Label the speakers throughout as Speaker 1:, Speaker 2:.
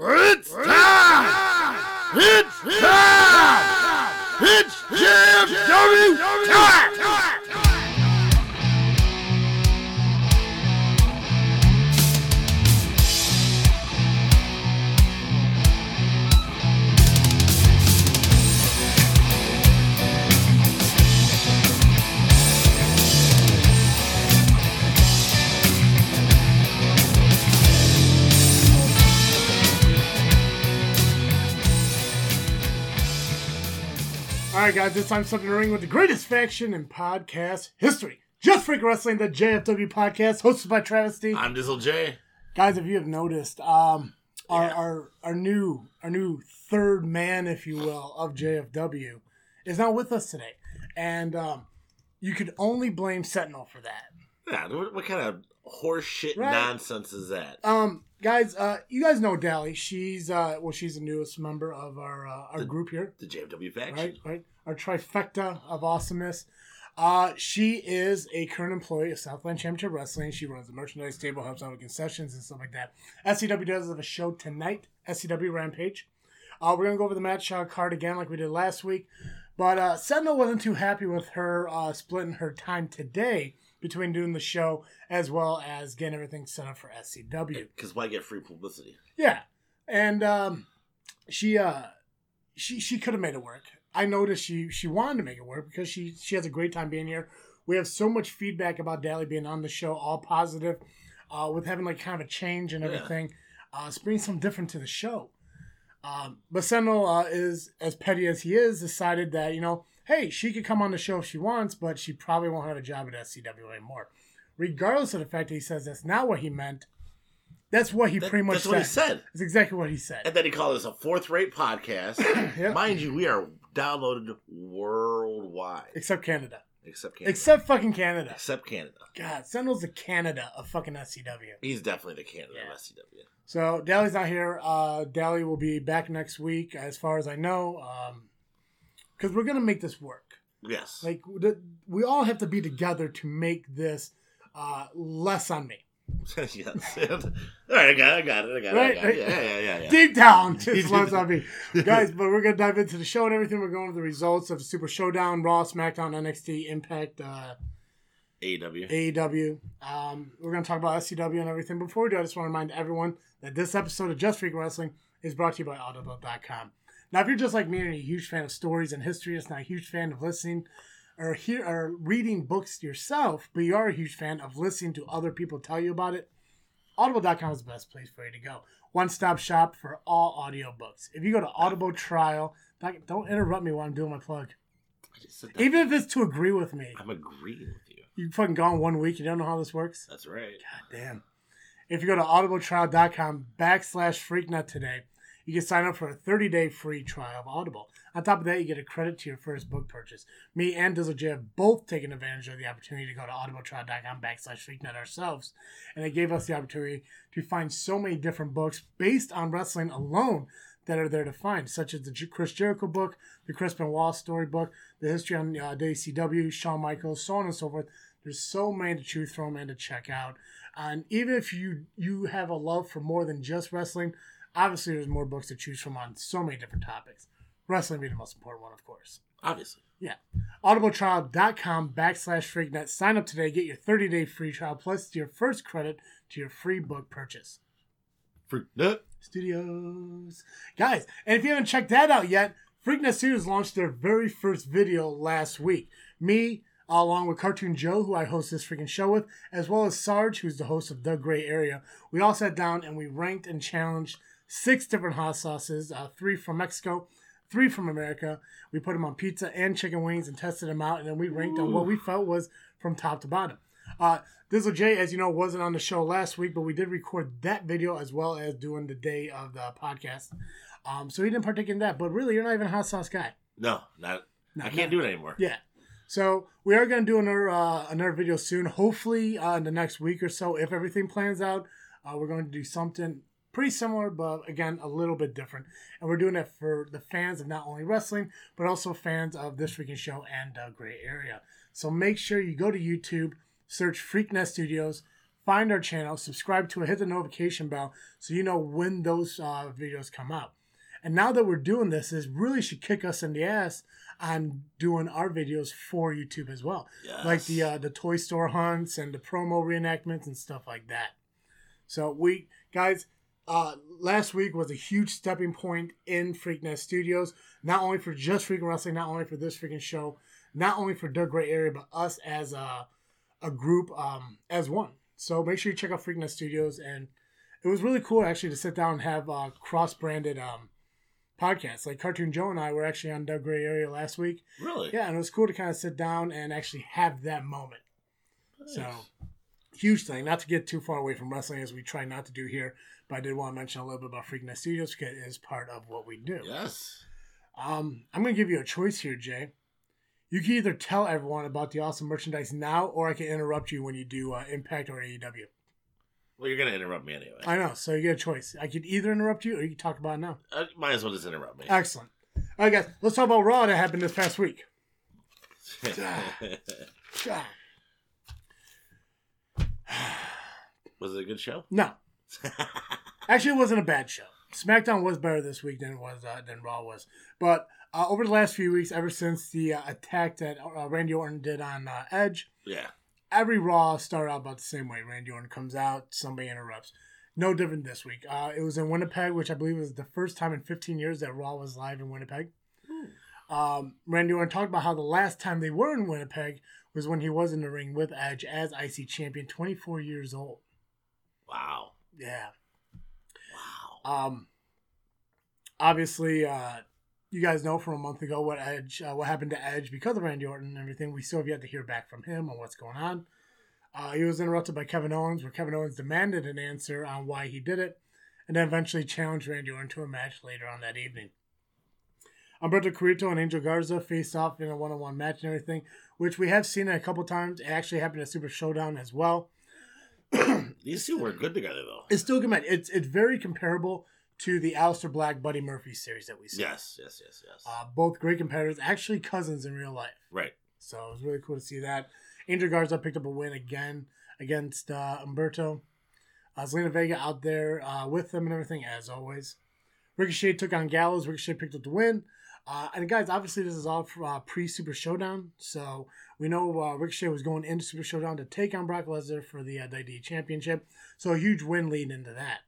Speaker 1: It's
Speaker 2: guys, it's time to start the ring with the greatest faction in podcast history. Just Freak Wrestling, the JFW podcast, hosted by Travis D.
Speaker 1: I'm Dizzle J.
Speaker 2: Guys, if you have noticed, um, our,
Speaker 1: Yeah.
Speaker 2: our our new our new third man, if you will, of JFW, is not with us today, and um, you could only blame Sentinel for that.
Speaker 1: Yeah, what, what kind of horse shit
Speaker 2: Right.
Speaker 1: nonsense is that?
Speaker 2: Um, guys, uh, you guys know Dally. She's uh, well, she's the newest member of our uh, our
Speaker 1: The-
Speaker 2: group here.
Speaker 1: The JFW faction.
Speaker 2: right, right. Our trifecta of awesomeness. Uh, she is a current employee of Southland Championship Wrestling. She runs the merchandise table, helps out with concessions and stuff like that. SCW does have a show tonight, SCW Rampage. Uh, we're gonna go over the match uh, card again, like we did last week. But uh, Sentinel wasn't too happy with her uh, splitting her time today between doing the show as well as getting everything set up for SCW.
Speaker 1: Because why get free publicity?
Speaker 2: Yeah, and um, she uh, she she could have made it work. I noticed she she wanted to make it work because she she has a great time being here. We have so much feedback about Dally being on the show, all positive, uh, with having like kind of a change and
Speaker 1: Yeah.
Speaker 2: everything. Uh, it's bringing something different to the show. Um, but Sentinel uh, is as petty as he is, decided that you know, hey, she could come on the show if she wants, but she probably won't have a job at SCW anymore. Regardless of the fact that he says that's not what he meant, that's what he
Speaker 1: That-
Speaker 2: pretty much
Speaker 1: that's what he said.
Speaker 2: that's exactly what he said.
Speaker 1: And then he called us a fourth rate podcast.
Speaker 2: Yep.
Speaker 1: Mind you, we are downloaded worldwide.
Speaker 2: Except Canada.
Speaker 1: Except Canada.
Speaker 2: Except fucking Canada.
Speaker 1: Except Canada.
Speaker 2: God, Sentinel's the Canada of fucking SCW.
Speaker 1: He's definitely the Canada
Speaker 2: Yeah.
Speaker 1: of SCW.
Speaker 2: So Dally's not here. Uh Dally will be back next week, as far as I know. Um because we're gonna make this work.
Speaker 1: Yes.
Speaker 2: Like we all have to be together to make this uh less on me.
Speaker 1: yes. All right, I got it. I got it. I got
Speaker 2: Right,
Speaker 1: it. I got it. Yeah, yeah, yeah, yeah.
Speaker 2: Deep down, just less on me. Guys, but we're gonna dive into the show and everything. We're going over the results of Super Showdown, Raw, SmackDown, NXT, Impact, uh
Speaker 1: AEW.
Speaker 2: AEW. Um, we're going to talk about SCW and everything. Before we do, I just want to remind everyone that this episode of Just Freak Wrestling is brought to you by Audible.com. Now, if you're just like me and you're a huge fan of stories and history, it's not a huge fan of listening or hear or reading books yourself, but you are a huge fan of listening to other people tell you about it, Audible.com is the best place for you to go. One stop shop for all audiobooks. If you go to Audible Trial, don't interrupt me while I'm doing my plug.
Speaker 1: I just said that.
Speaker 2: Even if it's to agree with me,
Speaker 1: I'm agreeing with you.
Speaker 2: you fucking gone one week, you don't know how this works.
Speaker 1: That's right.
Speaker 2: God damn. If you go to audibletrial.com backslash freaknet today, you can sign up for a 30 day free trial of Audible. On top of that, you get a credit to your first book purchase. Me and Dizzle J have both taken advantage of the opportunity to go to audibletrial.com backslash freaknet ourselves. And it gave us the opportunity to find so many different books based on wrestling alone that are there to find, such as the Chris Jericho book, the Chris Benoit storybook, the history on uh, WCW, Shawn Michaels, so on and so forth. There's so many to choose from and to check out. And even if you you have a love for more than just wrestling, obviously there's more books to choose from on so many different topics. Wrestling being the most important one, of course.
Speaker 1: Obviously. Yeah.
Speaker 2: AudibleTrial.com backslash freaknet. Sign up today. Get your 30 day free trial plus your first credit to your free book purchase.
Speaker 1: Freaknet.
Speaker 2: Studios. Guys, and if you haven't checked that out yet, Freaknet Studios launched their very first video last week. Me, along with Cartoon Joe, who I host this freaking show with, as well as Sarge, who's the host of The Gray Area, we all sat down and we ranked and challenged six different hot sauces, uh, three from Mexico, three from America. We put them on pizza and chicken wings and tested them out, and then we ranked on what we felt was from top to bottom. Uh, Dizzle J, as you know, wasn't on the show last week, but we did record that video as well as doing the day of the podcast. Um, so he didn't partake in that. But really, you're not even a hot sauce guy.
Speaker 1: No, not.
Speaker 2: No,
Speaker 1: I can't do it anymore.
Speaker 2: Yeah. So we are going to do another uh, another video soon. Hopefully, uh, in the next week or so, if everything plans out, uh, we're going to do something pretty similar, but again, a little bit different. And we're doing it for the fans of not only wrestling, but also fans of this freaking show and uh, Gray Area. So make sure you go to YouTube, search Freaknet Studios, find our channel, subscribe to it, hit the notification bell so you know when those uh, videos come out. And now that we're doing this, this really should kick us in the ass on doing our videos for YouTube as well,
Speaker 1: Yes.
Speaker 2: like the uh, the toy store hunts and the promo reenactments and stuff like that. So we guys, uh, last week was a huge stepping point in Freaknet Studios, not only for just freaking wrestling, not only for this freaking show, not only for Doug Gray Area, but us as a a group um, as one. So make sure you check out Freaknet Studios, and it was really cool actually to sit down and have uh, cross branded um, podcasts. Like Cartoon Joe and I were actually on Doug Gray Area last week.
Speaker 1: really.
Speaker 2: Yeah, and it was cool to kind of sit down and actually have that moment.
Speaker 1: Nice.
Speaker 2: So huge thing. Not to get too far away from wrestling as we try not to do here, but I did want to mention a little bit about Freaknet Studios because it is part of what we do.
Speaker 1: yes.
Speaker 2: Um, I'm going to give you a choice here, Jay. You can either tell everyone about the awesome merchandise now, or I can interrupt you when you do uh, Impact or AEW.
Speaker 1: Well, you're gonna interrupt me anyway.
Speaker 2: I know, so you get a choice. I could either interrupt you, or you can talk about it now.
Speaker 1: I might as well just interrupt me.
Speaker 2: Excellent. All right, guys, let's talk about Raw that happened this past week. Ah.
Speaker 1: Was it a good show?
Speaker 2: No, Actually, it wasn't a bad show. SmackDown was better this week than it was uh, than Raw was. But uh, over the last few weeks, ever since the uh, attack that uh, Randy Orton did on uh, Edge,
Speaker 1: yeah.
Speaker 2: every Raw started out about the same way. Randy Orton comes out, somebody interrupts. No different this week. Uh, it was in Winnipeg, which I believe was the first time in 15 years that Raw was live in Winnipeg. Um, Randy Orton talked about how the last time they were in Winnipeg was when he was in the ring with Edge as IC champion, 24 years old.
Speaker 1: Wow.
Speaker 2: Yeah.
Speaker 1: Wow.
Speaker 2: Um, obviously, uh, you guys know from a month ago what Edge, uh, what happened to Edge because of Randy Orton and everything. We still have yet to hear back from him on what's going on. Uh, he was interrupted by Kevin Owens, where Kevin Owens demanded an answer on why he did it, and then eventually challenged Randy Orton to a match later on that evening. Humberto Carrillo and Angel Garza faced off in a one-on-one match and everything, which we have seen a couple times. It actually happened at Super Showdown as well.
Speaker 1: These two were good together though.
Speaker 2: It's still a good match. It's it's very comparable to the Aleister Black Buddy Murphy series that we saw.
Speaker 1: Yes, yes, yes, yes.
Speaker 2: Uh, both great competitors, actually cousins in real life.
Speaker 1: right.
Speaker 2: So it was really cool to see that. Angel Garza picked up a win again against uh, Umberto. Uh, Zelina Vega out there uh, with them and everything, as always. Ricochet took on Gallows. Ricochet picked up the win. Uh, and guys, obviously this is all uh, pre Super Showdown, so we know uh, Ricochet was going into Super Showdown to take on Brock Lesnar for the uh, WWE Championship. So a huge win leading into that.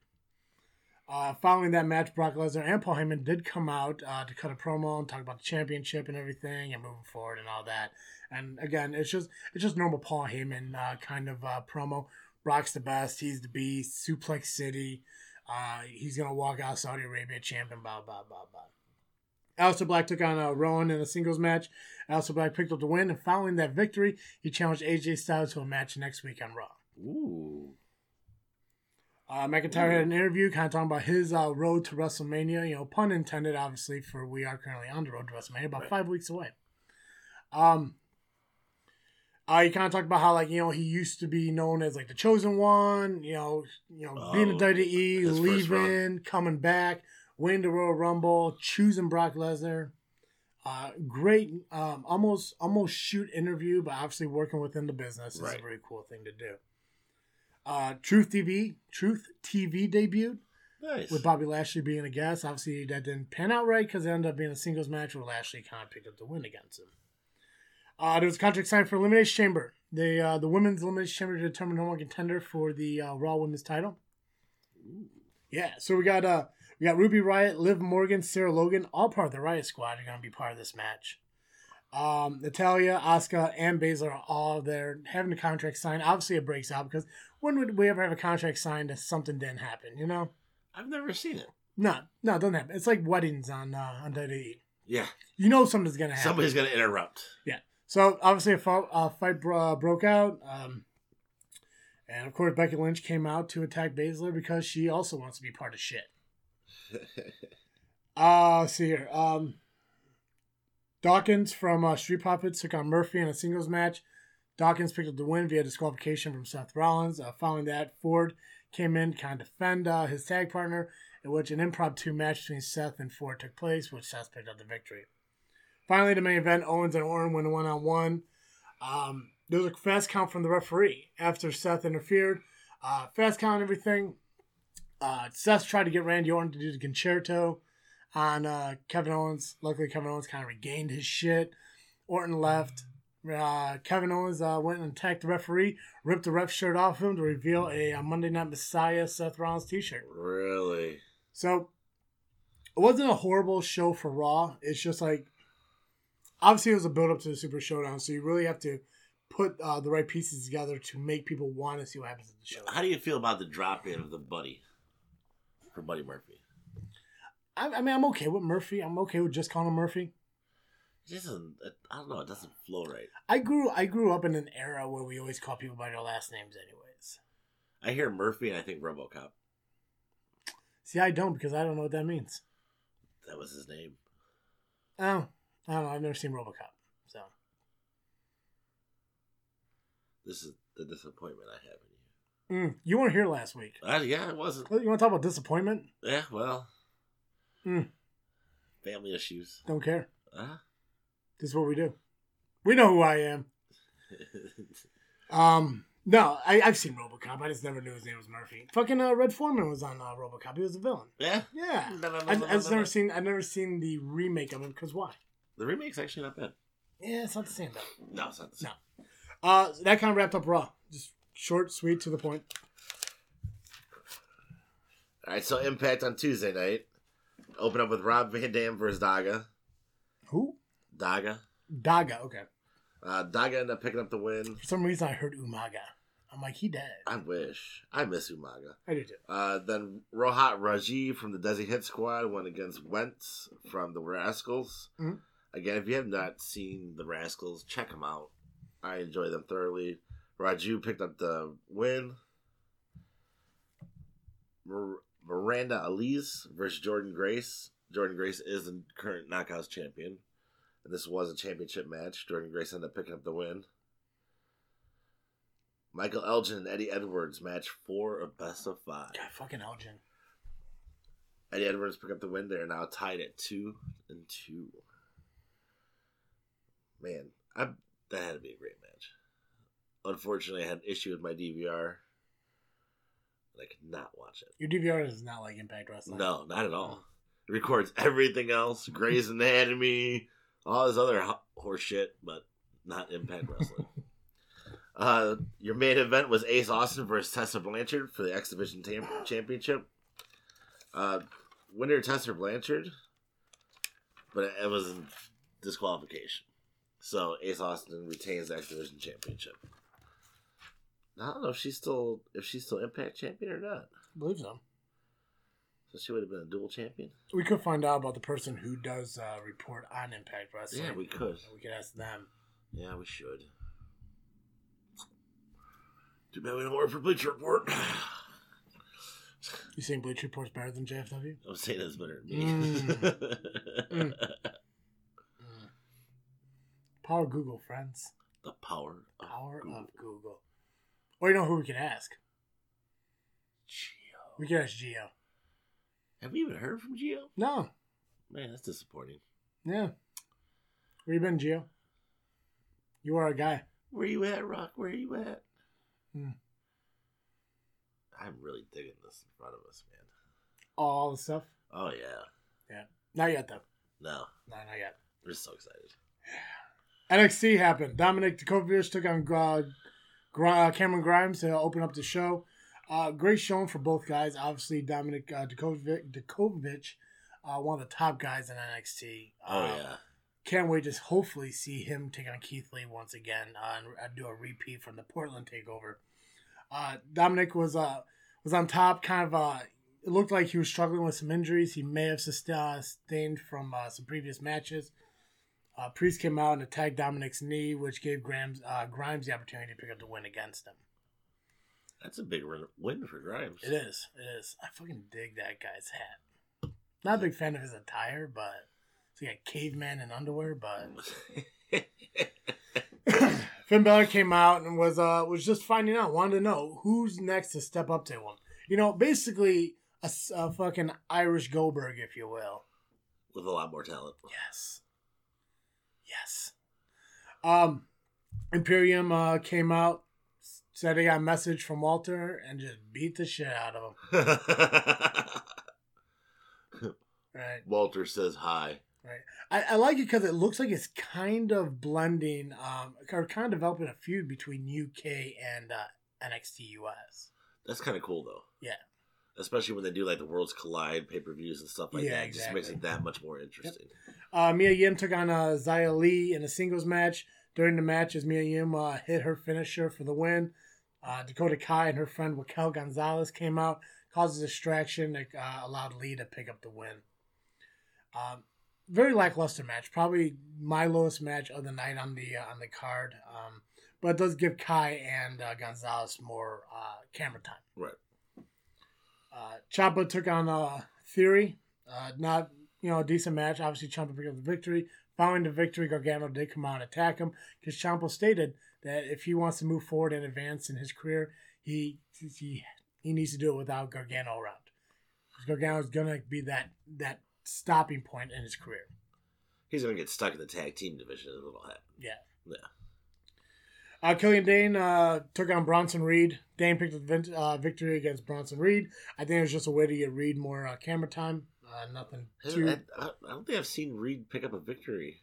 Speaker 2: Uh, following that match, Brock Lesnar and Paul Heyman did come out uh, to cut a promo and talk about the championship and everything and moving forward and all that. And again, it's just it's just normal Paul Heyman uh, kind of uh, promo. Brock's the best. He's the beast. Suplex City. Uh, he's gonna walk out Saudi Arabia champion. Blah blah blah blah. Aleister Black took on uh, Rowan in a singles match. Aleister Black picked up the win, and following that victory, he challenged AJ Styles to a match next week on Raw.
Speaker 1: Ooh.
Speaker 2: Uh, McIntyre had an interview kind of talking about his uh, road to WrestleMania. You know, pun intended, obviously, for we are currently on the road to WrestleMania, about
Speaker 1: Right.
Speaker 2: five weeks away. Um, uh, he kind of talked about how, like, you know, he used to be known as like the chosen one. You know, you know, being in
Speaker 1: Oh,
Speaker 2: WWE,
Speaker 1: his first run.
Speaker 2: leaving, coming back, winning the Royal Rumble, choosing Brock Lesnar. Uh, great, um, almost almost shoot interview, but obviously working within the business is
Speaker 1: Right.
Speaker 2: a very cool thing to do. Uh, Truth TV, Truth TV debuted
Speaker 1: Nice.
Speaker 2: with Bobby Lashley being a guest. Obviously, that didn't pan out right because it ended up being a singles match where Lashley kind of picked up the win against him. Uh, there was a contract signed for Elimination Chamber. The uh, the women's Elimination Chamber to determine number one contender for the uh, Raw Women's title. Yeah, so we got uh we got Ruby Riott, Liv Morgan, Sarah Logan, all part of the Riot Squad are going to be part of this match. Um, Natalya, Asuka, and Baszler are all there having a contract signed. Obviously, it breaks out because when would we ever have a contract signed if something didn't happen? You know.
Speaker 1: I've never seen it.
Speaker 2: No, no, it doesn't happen. It's like weddings on uh, on WWE.
Speaker 1: Yeah.
Speaker 2: You know something's gonna happen.
Speaker 1: Somebody's gonna interrupt. Yeah.
Speaker 2: So obviously a fight, uh, fight bro- uh, broke out, um, and of course Becky Lynch came out to attack Baszler because she also wants to be part of shit. Uh, see here. Um, Dawkins from uh, Street Profits took on Murphy in a singles match. Dawkins picked up the win via disqualification from Seth Rollins. Uh, following that, Ford came in to kind of defend uh, his tag partner, in which an impromptu match between Seth and Ford took place, which Seth picked up the victory. Finally, the main event, Owens and Orton went one on one. There was a fast count from the referee after Seth interfered. Uh, fast count and everything. Uh, Seth tried to get Randy Orton to do the concerto on uh, Kevin Owens. Luckily, Kevin Owens kind of regained his shit. Orton left. Uh, Kevin Owens uh, went and attacked the referee, ripped the ref shirt off him to reveal a, a Monday Night Messiah Seth Rollins t-shirt.
Speaker 1: Really?
Speaker 2: So it wasn't a horrible show for Raw. It's just like obviously it was a build up to the Super Showdown, so you really have to put uh, the right pieces together to make people want to see what happens at the show.
Speaker 1: How do you feel about the drop in of the Buddy for Buddy Murphy?
Speaker 2: I, I mean, I'm okay with Murphy. I'm okay with just calling him Murphy.
Speaker 1: It doesn't. I don't know. It doesn't flow right.
Speaker 2: I grew I grew up in an era where we always call people by their last names, anyways.
Speaker 1: I hear Murphy and I think RoboCop.
Speaker 2: See, I don't because I don't know what that means.
Speaker 1: That was his name.
Speaker 2: Oh, I don't know. I've never seen RoboCop, so
Speaker 1: This is the disappointment I have.
Speaker 2: Mm, you weren't here last week.
Speaker 1: Uh, yeah, it wasn't.
Speaker 2: You want to talk about disappointment?
Speaker 1: Yeah, well,
Speaker 2: Hmm.
Speaker 1: family issues.
Speaker 2: Don't care.
Speaker 1: Uh,
Speaker 2: This is what we do. We know who I am. Um, no, I, I've seen RoboCop. I just never knew his name was Murphy. Fucking uh, Red Foreman was on uh, RoboCop. He was a villain.
Speaker 1: yeah.
Speaker 2: Yeah,
Speaker 1: No, no, no,
Speaker 2: I,
Speaker 1: no,
Speaker 2: I
Speaker 1: no, no,
Speaker 2: never
Speaker 1: no.
Speaker 2: seen. I've never seen the remake of it because why?
Speaker 1: The remake's actually not bad.
Speaker 2: Yeah, it's not the same though.
Speaker 1: No, it's not the same.
Speaker 2: Uh, that kind of wrapped up Raw. Just short, sweet, to the point.
Speaker 1: All right, so Impact on Tuesday night. Open up with Rob Van Dam versus Daga.
Speaker 2: Who?
Speaker 1: Daga.
Speaker 2: Daga. Okay.
Speaker 1: Uh, Daga ended up picking up the win.
Speaker 2: For some reason, I heard Umaga. I'm like, he dead.
Speaker 1: I wish. I miss Umaga.
Speaker 2: I do too.
Speaker 1: Uh, then Rohit Raju from the Desi Hit Squad went against Wentz from the Rascals.
Speaker 2: Mhm.
Speaker 1: Again, if you have not seen the Rascals, check them out. I enjoy them thoroughly. Raju picked up the win. Miranda Alize versus Jordynne Grace. Jordynne Grace is the current Knockouts champion. And this was a championship match. Jordynne Grace ended up picking up the win. Michael Elgin and Eddie Edwards match four of best of five.
Speaker 2: God, fucking Elgin.
Speaker 1: Eddie Edwards picked up the win. They're now tied at two and two. Man, I that had to be a great match. Unfortunately, I had an issue with my DVR. I could not watch it.
Speaker 2: Your DVR is not like Impact Wrestling.
Speaker 1: No, not at all. It records everything else, Grey's Anatomy, all this other ho- horse shit, but not Impact Wrestling. uh, your main event was Ace Austin versus Tessa Blanchard for the X Division Tam- Championship. Uh, winner Tessa Blanchard, but it, it was in disqualification. So Ace Austin retains the X Division Championship. I don't know if she's still if she's still Impact champion or not.
Speaker 2: I believe so.
Speaker 1: So she would have been a dual champion.
Speaker 2: We could find out about the person who does uh, report on Impact Wrestling.
Speaker 1: Yeah, we could.
Speaker 2: We could ask them.
Speaker 1: Yeah, we should. Too bad we don't work for Bleacher Report.
Speaker 2: You think Bleach Report's better than JFW?
Speaker 1: I'm saying that's better than me.
Speaker 2: Mm. Mm. Power Google, friends.
Speaker 1: the power of
Speaker 2: Power
Speaker 1: Google.
Speaker 2: of Google. Or you know who we can ask?
Speaker 1: Geo.
Speaker 2: We can ask Geo.
Speaker 1: Have we even heard from Geo?
Speaker 2: No.
Speaker 1: Man, that's disappointing.
Speaker 2: Yeah. Where you been, Geo? You are a guy.
Speaker 1: Where you at, Rock? Where you at?
Speaker 2: Hmm.
Speaker 1: I'm really digging this in front of us, man.
Speaker 2: All the stuff.
Speaker 1: Oh yeah. Yeah.
Speaker 2: Not yet, though.
Speaker 1: No,
Speaker 2: No, not yet.
Speaker 1: we're just so excited. Yeah.
Speaker 2: NXT happened. Dominic Dijakovic took on uh, Gr- uh, Cameron Grimes to open up the show. Uh, great showing for both guys. Obviously, Dominic uh, Dijakovic uh, one of the top guys in NXT.
Speaker 1: Oh
Speaker 2: Uh,
Speaker 1: yeah.
Speaker 2: Can't wait to hopefully see him take on Keith Lee once again uh, and do a repeat from the Portland Takeover. Uh, Dominic was uh, was on top, kind of. Uh, it looked like he was struggling with some injuries. He may have sustained from uh, some previous matches. Uh, Priest came out and attacked Dominic's knee, which gave Grimes, uh, Grimes the opportunity to pick up the win against him.
Speaker 1: That's a big win- for Grimes.
Speaker 2: It is. It is. I fucking dig that guy's hat. Not a big fan of his attire, but like a caveman in underwear. But Finn Balor came out and was uh was just finding out, wanted to know who's next to step up to him. You know, basically a fucking Irish Goldberg, if you will.
Speaker 1: With a lot more talent.
Speaker 2: Yes. Yes. Um, Imperium uh, came out, Said he got a message from Walter and just beat the shit out of him. Right.
Speaker 1: Walter says hi. Right.
Speaker 2: I, I like it because it looks like it's kind of blending, um, or kind of developing a feud between UK and uh, NXT US.
Speaker 1: That's kind of cool though.
Speaker 2: Yeah.
Speaker 1: Especially when they do like the Worlds Collide pay per views and stuff like
Speaker 2: Yeah,
Speaker 1: that. It just makes it that much more interesting.
Speaker 2: Uh, Mia Yim took on uh, Xia Li in a singles match. During the match, as Mia Yim uh, hit her finisher for the win, uh, Dakota Kai and her friend Raquel Gonzalez came out, caused a distraction that uh, allowed Lee to pick up the win. Um, very lackluster match, probably my lowest match of the night on the uh, on the card. Um, but it does give Kai and uh, Gonzalez more uh, camera time.
Speaker 1: Right.
Speaker 2: Uh, Ciampa took on uh, Theory. Uh, not you know a decent match. Obviously, Ciampa picked up the victory. Following the victory, Gargano did come out and attack him because Ciampa stated that if he wants to move forward and advance in his career, he he he needs to do it without Gargano around. 'Cause Gargano is gonna be that that stopping point in his career.
Speaker 1: He's gonna get stuck in the tag team division. Is what'll happen.
Speaker 2: Yeah.
Speaker 1: Yeah.
Speaker 2: Uh, Killian Dain uh, took on Bronson Reed. Dain picked up uh, victory against Bronson Reed. I think it was just a way to get Reed more uh, camera time. Uh, nothing too.
Speaker 1: I, I, I don't think I've seen Reed pick up a victory.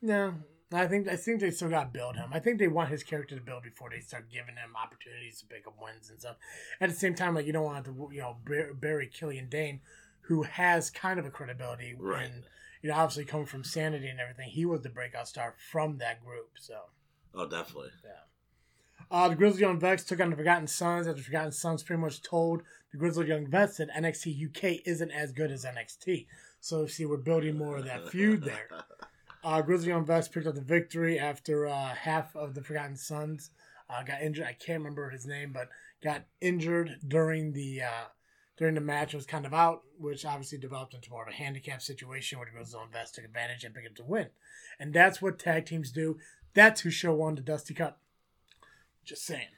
Speaker 2: No, I think I think they still got to build him. I think they want his character to build before they start giving him opportunities to pick up wins and stuff. At the same time, like you don't want to you know bur- bury Killian Dain, who has kind of a credibility.
Speaker 1: Right.
Speaker 2: And, you know, obviously coming from Sanity and everything, he was the breakout star from that group. So.
Speaker 1: Oh, definitely. Yeah.
Speaker 2: Uh, the Grizzly Young Vets took on the Forgotten Sons. After the Forgotten Sons pretty much told the Grizzly Young Vets that NXT UK isn't as good as NXT. So, see, we're building more of that feud there. Uh, Grizzly Young Vets picked up the victory after uh, half of the Forgotten Sons uh, got injured. I can't remember his name, but got injured during the uh, during the match. Was kind of out, which obviously developed into more of a handicap situation where the Grizzly Young Vets took advantage and picked up the win. And that's what tag teams do. That's who show won the Dusty Cup. Just saying.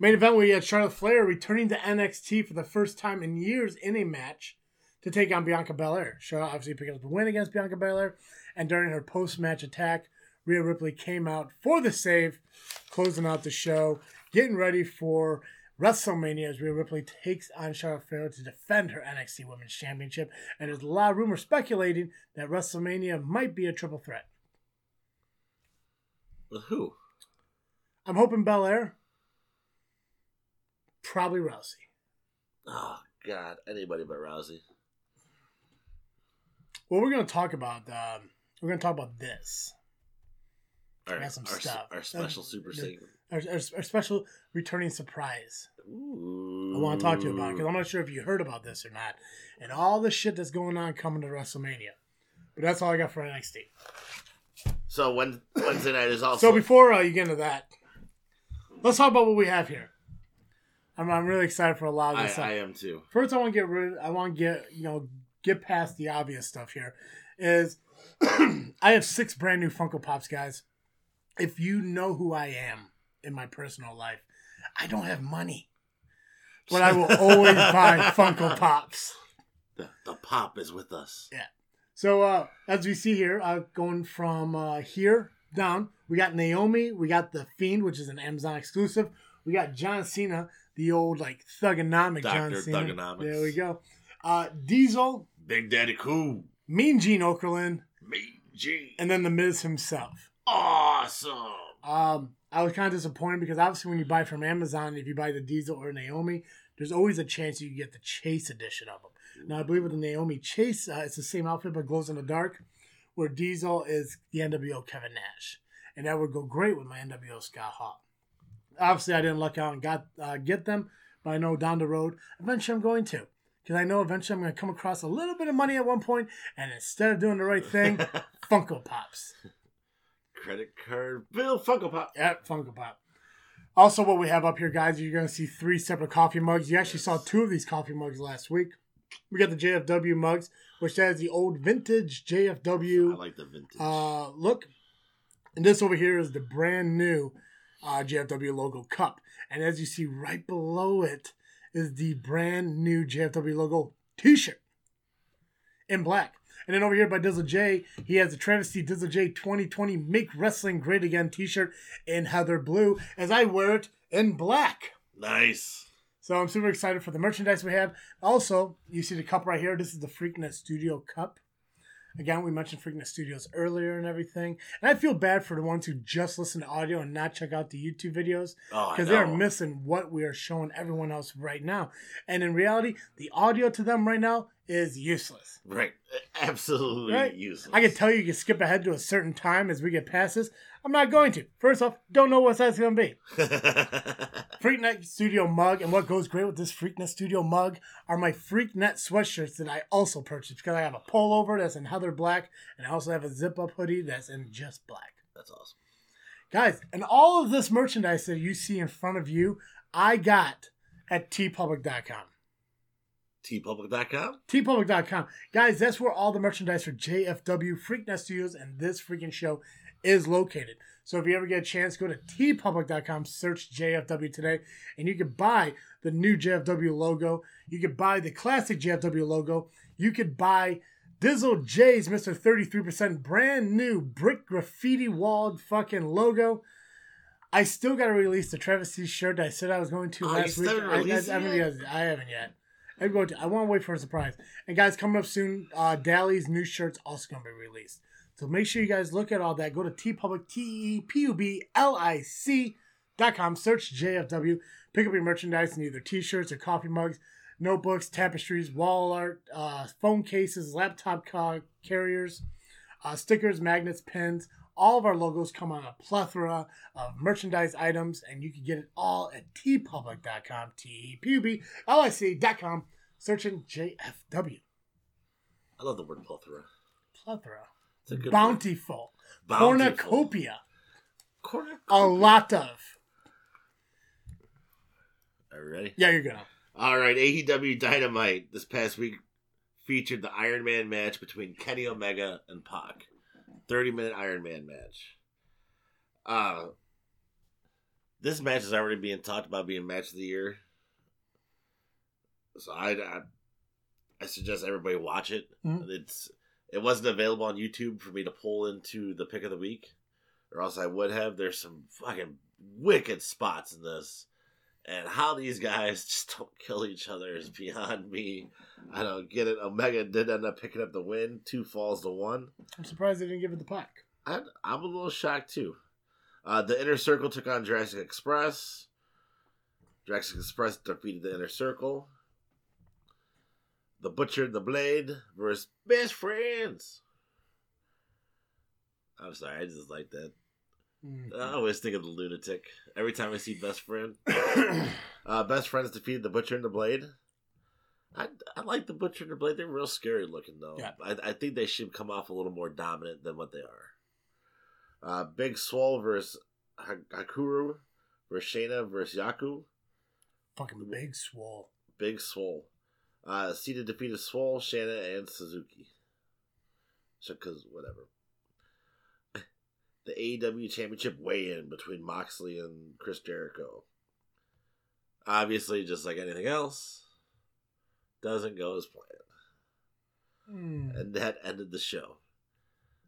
Speaker 2: Main event we had Charlotte Flair returning to NXT for the first time in years in a match to take on Bianca Belair. Charlotte obviously picked up the win against Bianca Belair, and during her post-match attack, Rhea Ripley came out for the save, closing out the show, getting ready for WrestleMania as Rhea Ripley takes on Charlotte Flair to defend her NXT Women's Championship. And there's a lot of rumors speculating that WrestleMania might be a triple threat.
Speaker 1: With who?
Speaker 2: I'm hoping Belair. probably Rousey.
Speaker 1: Oh God, anybody but Rousey.
Speaker 2: Well, we're going to talk about um, we're going to talk about this.
Speaker 1: Our,
Speaker 2: got some
Speaker 1: our,
Speaker 2: stuff.
Speaker 1: our special super
Speaker 2: the-
Speaker 1: segment.
Speaker 2: Our, our, our special returning surprise.
Speaker 1: Ooh.
Speaker 2: I want to talk to you about because I'm not sure if you heard about this or not, and all the shit that's going on coming to WrestleMania. But that's all I got for NXT.
Speaker 1: So when Wednesday night is also
Speaker 2: So before uh, you get into that, let's talk about what we have here. I'm, I'm really excited for a lot of
Speaker 1: I,
Speaker 2: this. stuff.
Speaker 1: I am too.
Speaker 2: First, I want to get rid. I want to get you know get past the obvious stuff. Here is I have six brand new Funko Pops, guys. If you know who I am in my personal life, I don't have money, but I will always buy Funko Pops.
Speaker 1: The, the pop is with us.
Speaker 2: So uh, as we see here, uh, going from uh, here down, we got Naomi, we got the Fiend, which is an Amazon exclusive. We got John Cena, the old like thugonomic John
Speaker 1: Dr.
Speaker 2: Cena.
Speaker 1: Thugonomics.
Speaker 2: There we go. Uh, Diesel,
Speaker 1: Big Daddy Cool.
Speaker 2: Mean Gene Okerlund,
Speaker 1: Me G.
Speaker 2: and then the Miz himself.
Speaker 1: Awesome.
Speaker 2: Um, I was kind of disappointed because obviously when you buy from Amazon, if you buy the Diesel or Naomi, there's always a chance you get the Chase edition of them. Now I believe with the Naomi Chase, uh, it's the same outfit but glows in the dark, where Diesel is the NWO Kevin Nash, and that would go great with my NWO Scott Hall. Obviously, I didn't luck out and got uh, get them, but I know down the road eventually I'm going to. Because I know eventually I'm going to come across a little bit of money at one point, and instead of doing the right thing, Funko Pops.
Speaker 1: Credit card bill Funko Pop.
Speaker 2: Yep, Funko Pop. Also, what we have up here, guys, you're going to see three separate coffee mugs. You actually saw two of these coffee mugs last week. We got the JFW mugs, which has the old vintage JFW.
Speaker 1: I like the vintage.
Speaker 2: uh, look. And this over here is the brand new uh, JFW logo cup. And as you see right below it is the brand new JFW logo t shirt in black. And then over here by Dizzle J, he has the Travesty Dizzle J 2020 Make Wrestling Great Again t shirt in Heather Blue, as I wear it in black.
Speaker 1: Nice.
Speaker 2: So I'm super excited for the merchandise we have. Also, you see the cup right here. This is the Freaknet Studio cup. Again, we mentioned Freaknet Studios earlier and everything. And I feel bad for the ones who just listen to audio and not check out the YouTube videos
Speaker 1: Oh,
Speaker 2: because they are missing what we are showing everyone else right now. And in reality, the audio to them right now is useless.
Speaker 1: Right. Absolutely
Speaker 2: Right?
Speaker 1: useless.
Speaker 2: I can tell you you can skip ahead to a certain time as we get past this. I'm not going to. First off, don't know what that's going to be. Freaknet Studio mug, and what goes great with this Freaknet Studio mug are my Freaknet sweatshirts that I also purchased because I have a pullover that's in heather black, and I also have a zip up hoodie that's in just black.
Speaker 1: That's awesome.
Speaker 2: Guys, and all of this merchandise that you see in front of you, I got at tpublic.com.
Speaker 1: tpublic.com?
Speaker 2: tpublic.com. Guys, that's where all the merchandise for JFW, Freaknet Studios, and this freaking show is located. So if you ever get a chance, go to tpublic.com, search JFW today, and you can buy the new JFW logo. You could buy the classic JFW logo. You could buy Dizzle J's Mr. 33% brand new brick graffiti walled fucking logo. I still got to release the Travis C shirt that I said I was going to
Speaker 1: Oh,
Speaker 2: last week. I, I,
Speaker 1: released it
Speaker 2: haven't
Speaker 1: yet?
Speaker 2: yet. I haven't yet. I'm going to. I want to wait for a surprise. And guys, coming up soon, uh, Dally's new shirt's also going to be released. So make sure you guys look at all that. Go to tpublic, T E P U B L I C dot com. Search JFW. Pick up your merchandise in either t-shirts or coffee mugs, notebooks, tapestries, wall art, uh, phone cases, laptop ca- carriers, uh, stickers, magnets, pens. All of our logos come on a plethora of merchandise items, and you can get it all at tpublic.com, T-E-P-U-B-L-I-C.com, searching JFW.
Speaker 1: I love the word plethora.
Speaker 2: Plethora.
Speaker 1: It's a good
Speaker 2: Bountiful.
Speaker 1: Bountiful.
Speaker 2: Cornucopia.
Speaker 1: Cornucopia.
Speaker 2: A lot of.
Speaker 1: Are you ready?
Speaker 2: Yeah, you're gonna.
Speaker 1: All right, AEW Dynamite this past week featured the Iron Man match between Kenny Omega and Pac. 30 minute Iron Man match. Uh this match is already being talked about being match of the year. So I I, I suggest everybody watch it.
Speaker 2: Mhm.
Speaker 1: It's it wasn't available on YouTube for me to pull into the pick of the week, or else I would have. There's some fucking wicked spots in this and how these guys just don't kill each other is beyond me. I don't get it. Omega did end up picking up the win, two falls to one.
Speaker 2: I'm surprised they didn't give it the pack.
Speaker 1: I, I'm a little shocked too. Uh, the Inner Circle took on Jurassic Express. Jurassic Express defeated the Inner Circle. The Butcher and the Blade versus Best Friends. I'm sorry, I just like that.
Speaker 2: Mm.
Speaker 1: I always think of the lunatic every time I see Best Friend. Uh, best friends defeated the Butcher and the Blade. I, I like the Butcher and the Blade. They're real scary looking though.
Speaker 2: Yeah.
Speaker 1: I, I think they should come off a little more dominant than what they are. Uh, Big Swole versus Ha- Hikaru versus Shanna versus Yaku.
Speaker 2: Fucking big swole.
Speaker 1: Big Swole. Uh, Cena defeated Swole, Shanna, and Suzuki. Because whatever. The AEW Championship weigh-in between Moxley and Chris Jericho. Obviously, just like anything else, doesn't go as planned,
Speaker 2: Mm.
Speaker 1: and that ended the show.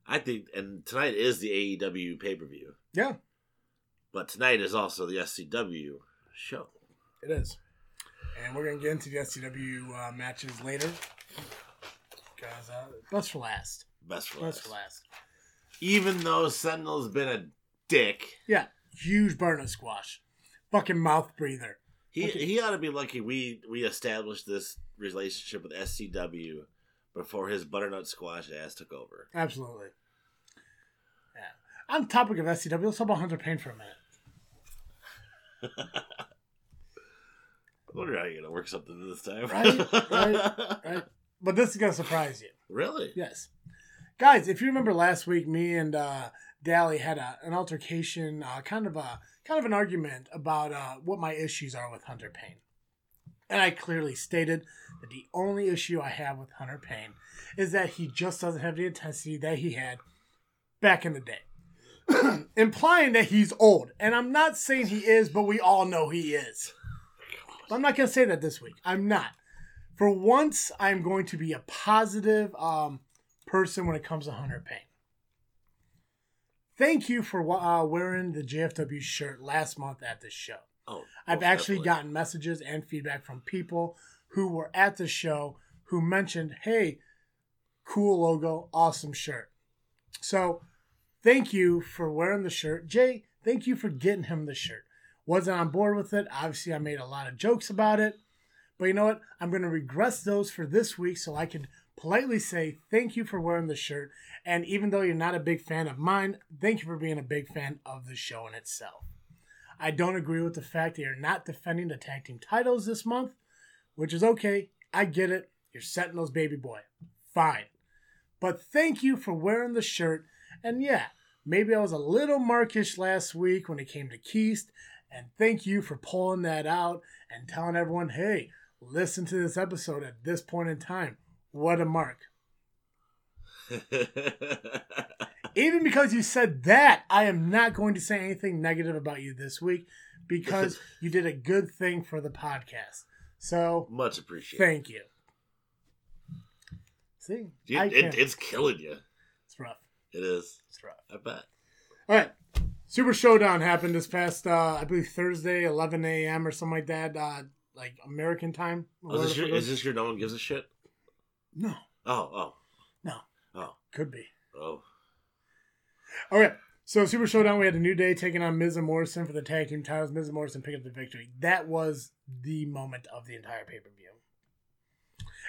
Speaker 1: I think, and tonight is the AEW pay-per-view,
Speaker 2: Yeah,
Speaker 1: but tonight is also the SCW show.
Speaker 2: it is. And we're gonna get into the SCW uh, matches later. Because uh, best for last.
Speaker 1: Best for
Speaker 2: Best
Speaker 1: last.
Speaker 2: for last.
Speaker 1: Even though Sentinel's been a dick,
Speaker 2: Yeah, huge burner squash. Fucking mouth breather.
Speaker 1: He
Speaker 2: Okay.
Speaker 1: he ought to be lucky we we established this relationship with SCW before his butternut squash ass took over.
Speaker 2: Absolutely. Yeah. On the topic of SCW, let's talk about Hunter Payne for a minute.
Speaker 1: I wonder how you're gonna work something this time.
Speaker 2: Right, right. Right? But this is gonna surprise you.
Speaker 1: really?
Speaker 2: Yes. Guys, if you remember last week, me and uh, Dally had a, an altercation, uh, kind of a kind of an argument about uh, what my issues are with Hunter Payne. And I clearly stated that the only issue I have with Hunter Payne is that he just doesn't have the intensity that he had back in the day. Implying that he's old. And I'm not saying he is, but we all know he is. I'm not going to say that this week. I'm not. For once, I'm going to be a positive um, person when it comes to Hunter Payne. Thank you for uh, wearing the JFW shirt last month at this show.
Speaker 1: Oh,
Speaker 2: I've actually
Speaker 1: definitely.
Speaker 2: gotten messages and feedback from people who were at the show who mentioned, hey, cool logo, awesome shirt. So thank you for wearing the shirt. Jay, thank you for getting him the shirt. Wasn't on board with it. Obviously, I made a lot of jokes about it. But you know what? I'm going to regress those for this week so I can politely say thank you for wearing the shirt. And even though you're not a big fan of mine, thank you for being a big fan of the show in itself. I don't agree with the fact that you're not defending the tag team titles this month, which is okay. I get it. You're setting those baby boy. Fine. But thank you for wearing the shirt. And yeah, maybe I was a little markish last week when it came to Keist. And thank you for pulling that out and telling everyone, hey, listen to this episode at this point in time. What a mark. Even because you said that, I am not going to say anything negative about you this week because you did a good thing for the podcast. So
Speaker 1: Much appreciated.
Speaker 2: thank you. See,
Speaker 1: Dude, it, it's killing you.
Speaker 2: it's rough.
Speaker 1: It is.
Speaker 2: It's rough.
Speaker 1: I bet.
Speaker 2: All right. Super Showdown happened this past, uh, I believe, Thursday, 11 a.m. or something like that, uh, like American time.
Speaker 1: Oh, is, this your, is this your no one gives a shit?
Speaker 2: No,
Speaker 1: Oh, oh,
Speaker 2: no.
Speaker 1: oh,
Speaker 2: Could be.
Speaker 1: oh.
Speaker 2: All right. So Super Showdown, we had a New Day taking on Miz and Morrison for the tag team titles. Miz and Morrison picked up the victory. That was the moment of the entire pay per view.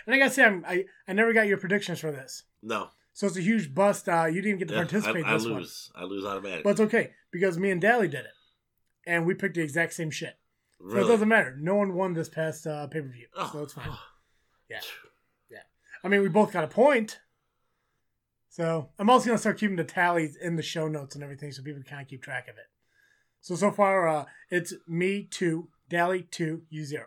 Speaker 2: And I gotta say, I'm, I I never got your predictions for this,
Speaker 1: No.
Speaker 2: so it's a huge bust. Uh, you didn't get to
Speaker 1: Yeah,
Speaker 2: participate
Speaker 1: I, I
Speaker 2: this one,
Speaker 1: lose. I lose automatically.
Speaker 2: but it's okay because me and Dally did it, and we picked the exact same shit. So it doesn't matter. No one won this past uh, pay per view,
Speaker 1: Oh,
Speaker 2: so it's fine.
Speaker 1: oh.
Speaker 2: Yeah. I mean, we both got a point. So I'm also gonna start keeping the tallies in the show notes and everything, so people can kind of keep track of it. So so far, uh, it's me two, Dally two, you zero.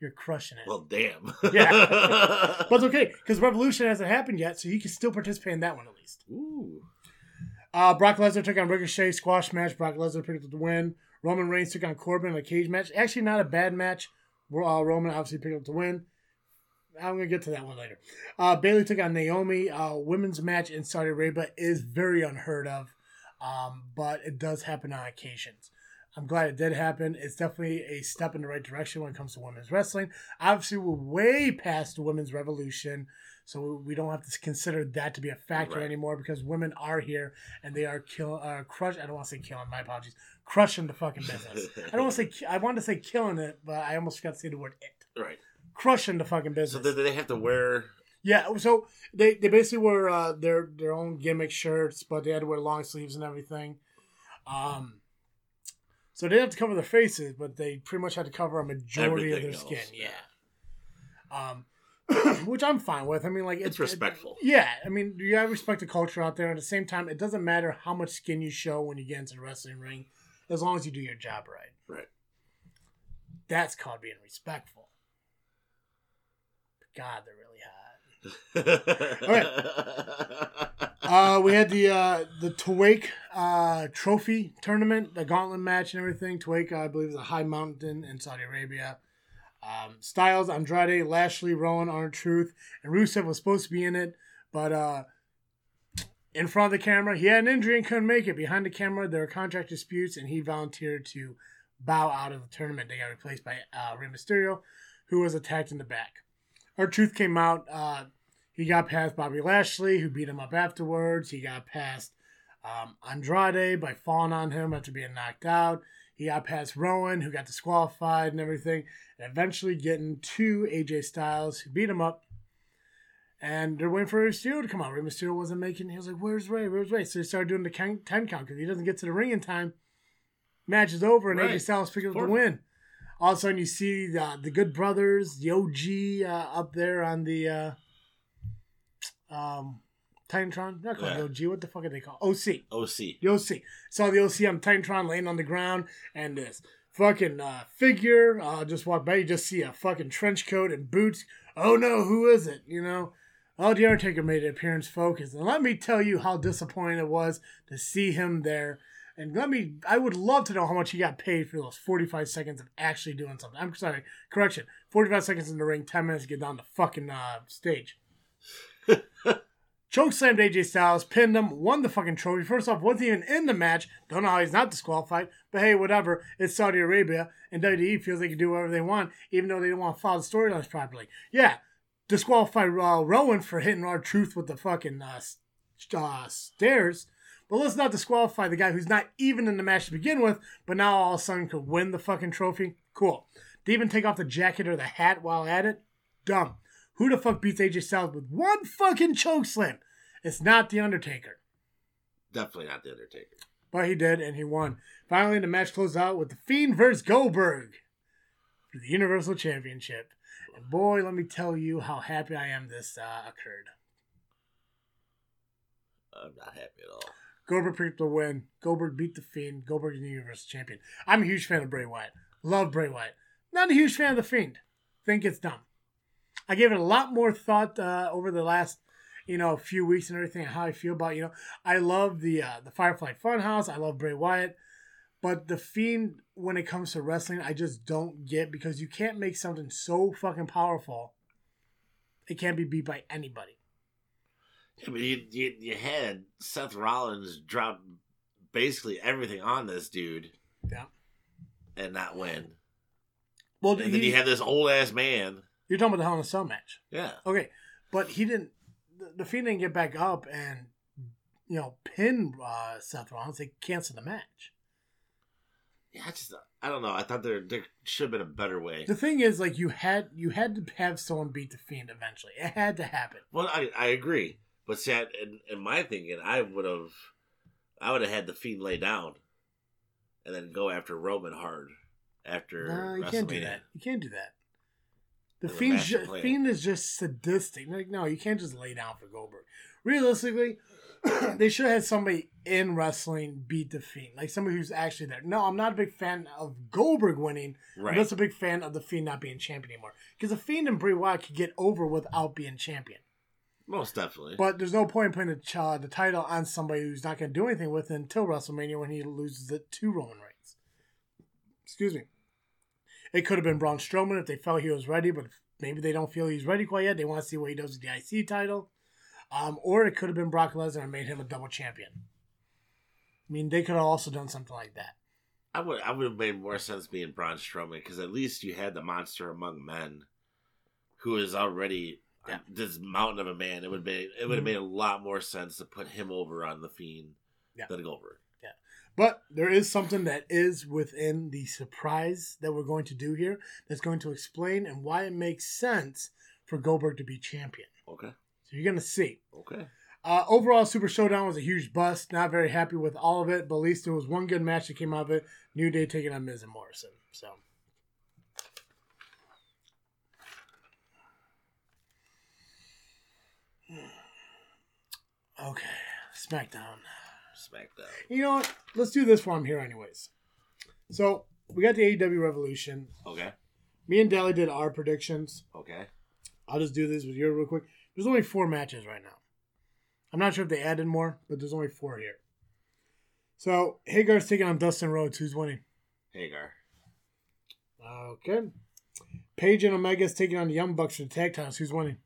Speaker 2: You're crushing it.
Speaker 1: Well, damn.
Speaker 2: Yeah. but it's okay because Revolution hasn't happened yet, so you can still participate in that one at least.
Speaker 1: Ooh.
Speaker 2: Uh, Brock Lesnar took on Ricochet squash match. Brock Lesnar picked up the win. Roman Reigns took on Corbin in a cage match. Actually, not a bad match. Uh, Roman obviously picked up the win. I'm gonna get to that one later. Uh, Bayley took on Naomi. Uh, women's match in Saudi Arabia is very unheard of, um, but it does happen on occasions. I'm glad it did happen. It's definitely a step in the right direction when it comes to women's wrestling. Obviously, we're way past the women's revolution, so we don't have to consider that to be a factor
Speaker 1: Right.
Speaker 2: anymore because women are here and they are kill, uh, crush. I don't want to say killing. My apologies. Crushing the fucking business. I don't want to say. I wanted to say killing it, but I almost forgot to say the word it.
Speaker 1: Right.
Speaker 2: Crushing the fucking business.
Speaker 1: So they have to wear?
Speaker 2: Yeah, so they, they basically wore uh, their their own gimmick shirts, but they had to wear long sleeves and everything. Um, so they didn't have to cover their faces, but they pretty much had to cover a majority of their
Speaker 1: else,
Speaker 2: skin. Yeah. Um, which I'm fine with. I mean, like
Speaker 1: It's
Speaker 2: it-
Speaker 1: respectful.
Speaker 2: it- yeah, I mean, you gotta respect the culture out there. At the same time, it doesn't matter how much skin you show when you get into the wrestling ring, as long as you do your job right.
Speaker 1: Right.
Speaker 2: That's called being respectful. God, they're really hot. Uh, we had the uh, the Tuwaiq uh, trophy tournament, the gauntlet match, and everything. Tuwaiq, I believe, is a high mountain in Saudi Arabia. Um, Styles, Andrade, Lashley, Rowan, R-Truth, and Rusev was supposed to be in it, but uh, in front of the camera, he had an injury and couldn't make it. Behind the camera, there were contract disputes, and he volunteered to bow out of the tournament. They got replaced by uh, Rey Mysterio, who was attacked in the back. R-Truth came out. Uh, he got past Bobby Lashley, who beat him up afterwards. He got past um, Andrade by falling on him after being knocked out. He got past Rowan, who got disqualified and everything, and eventually getting to AJ Styles, who beat him up. And they're waiting for Rey Mysterio to come out. Rey Mysterio wasn't making. He was like, "Where's Ray? Where's Ray?" So they started doing the time count because he doesn't get to the ring in time. Match is over, and
Speaker 1: Right.
Speaker 2: AJ Styles picks up the win. All of a sudden, you see the the Good Brothers, the OG, uh, up there on the uh, um, Titantron. Not called
Speaker 1: Yeah.
Speaker 2: the OG. What the fuck are they called? OC.
Speaker 1: OC.
Speaker 2: The OC. Saw the OC on Titantron laying on the ground, and this fucking uh, figure uh, just walked by. You just see a fucking trench coat and boots. Oh no, who is it? You know. Oh, the Undertaker made an appearance, focus, and let me tell you how disappointing it was to see him there. And let me, I would love to know how much he got paid for those 45 seconds of actually doing something. I'm sorry, correction. 45 seconds in the ring, 10 minutes to get down the fucking uh, stage. chokeslammed AJ Styles, pinned him, won the fucking trophy. First off, wasn't even in the match. Don't know how he's not disqualified, but hey, whatever. It's Saudi Arabia, and WWE feels they can do whatever they want, even though they don't want to follow the storylines properly. Yeah, disqualify uh, Rowan for hitting R-Truth with the fucking uh, uh, stairs. But let's not disqualify the guy who's not even in the match to begin with, but now all of a sudden could win the fucking trophy. Cool. To even take off the jacket or the hat while at it, dumb. Who the fuck beats AJ Styles with one fucking choke slam? It's not The Undertaker.
Speaker 1: Definitely not The Undertaker.
Speaker 2: But he did, and he won. Finally, the match closed out with The Fiend versus Goldberg for the Universal Championship. And boy, let me tell you how happy I am this uh, occurred.
Speaker 1: I'm not happy at all.
Speaker 2: Goldberg picked the win. Goldberg beat the Fiend. Goldberg is the Universal Champion. I'm a huge fan of Bray Wyatt. Love Bray Wyatt. Not a huge fan of the Fiend. Think it's dumb. I gave it a lot more thought uh, over the last, you know, few weeks and everything. How I feel about you know, I love the uh, the Firefly Funhouse. I love Bray Wyatt, but the Fiend when it comes to wrestling, I just don't get because you can't make something so fucking powerful. It can't be beat by anybody.
Speaker 1: Yeah, but you, you you had Seth Rollins drop basically everything on this dude.
Speaker 2: Yeah.
Speaker 1: And not win.
Speaker 2: Well,
Speaker 1: and then you have this old ass man.
Speaker 2: You're talking about the Hell in a Cell match.
Speaker 1: Yeah.
Speaker 2: Okay, but he didn't. The, the Fiend didn't get back up and you know pin uh, Seth Rollins. They canceled the match.
Speaker 1: Yeah, I just I don't know. I thought there there should have been a better way.
Speaker 2: The thing is, like you had you had to have someone beat the Fiend eventually. It had to happen.
Speaker 1: Well, I I agree, but see, I, in, in my thinking, I would have I would have had the Fiend lay down, and then go after Roman hard after.
Speaker 2: No, you can't do that. You can't do that. The Fiend, ju- Fiend is just sadistic. Like, no, you can't just lay down for Goldberg. Realistically, they should have had somebody in wrestling beat the Fiend, like somebody who's actually there. No, I'm not a big fan of Goldberg winning.
Speaker 1: Right.
Speaker 2: I'm just a big fan of the Fiend not being champion anymore. Because the Fiend and Bray Wyatt could get over without being champion.
Speaker 1: Most definitely.
Speaker 2: But there's no point in putting the, ch- uh, the title on somebody who's not going to do anything with it until WrestleMania when he loses it to Roman Reigns. Excuse me. It could have been Braun Strowman if they felt he was ready, but maybe they don't feel he's ready quite yet. They want to see what he does with the IC title. Um, or it could have been Brock Lesnar and made him a double champion. I mean, they could have also done something like that.
Speaker 1: I would I would have made more sense being Braun Strowman because at least you had the monster among men, who is already
Speaker 2: Yeah.
Speaker 1: this mountain of a man. It would be it would have
Speaker 2: Mhm.
Speaker 1: made a lot more sense to put him over on the Fiend
Speaker 2: Yeah.
Speaker 1: than Goldberg.
Speaker 2: But there is something that is within the surprise that we're going to do here that's going to explain and why it makes sense for Goldberg to be champion.
Speaker 1: Okay.
Speaker 2: So you're going to see.
Speaker 1: Okay.
Speaker 2: Uh, overall, Super Showdown was a huge bust. Not very happy with all of it, but at least there was one good match that came out of it. New Day taking on Miz and Morrison. So. Okay, SmackDown.
Speaker 1: SmackDown.
Speaker 2: You know what? Let's do this while I'm here, anyways. So we got the AEW Revolution.
Speaker 1: Okay.
Speaker 2: Me and Dally did our predictions.
Speaker 1: Okay.
Speaker 2: I'll just do this with you real quick. There's only four matches right now. I'm not sure if they added more, but there's only four here. So Hager's taking on Dustin Rhodes. Who's winning?
Speaker 1: Hager.
Speaker 2: Okay. Page and Omega's taking on the Young Bucks for the tag titles. Who's winning?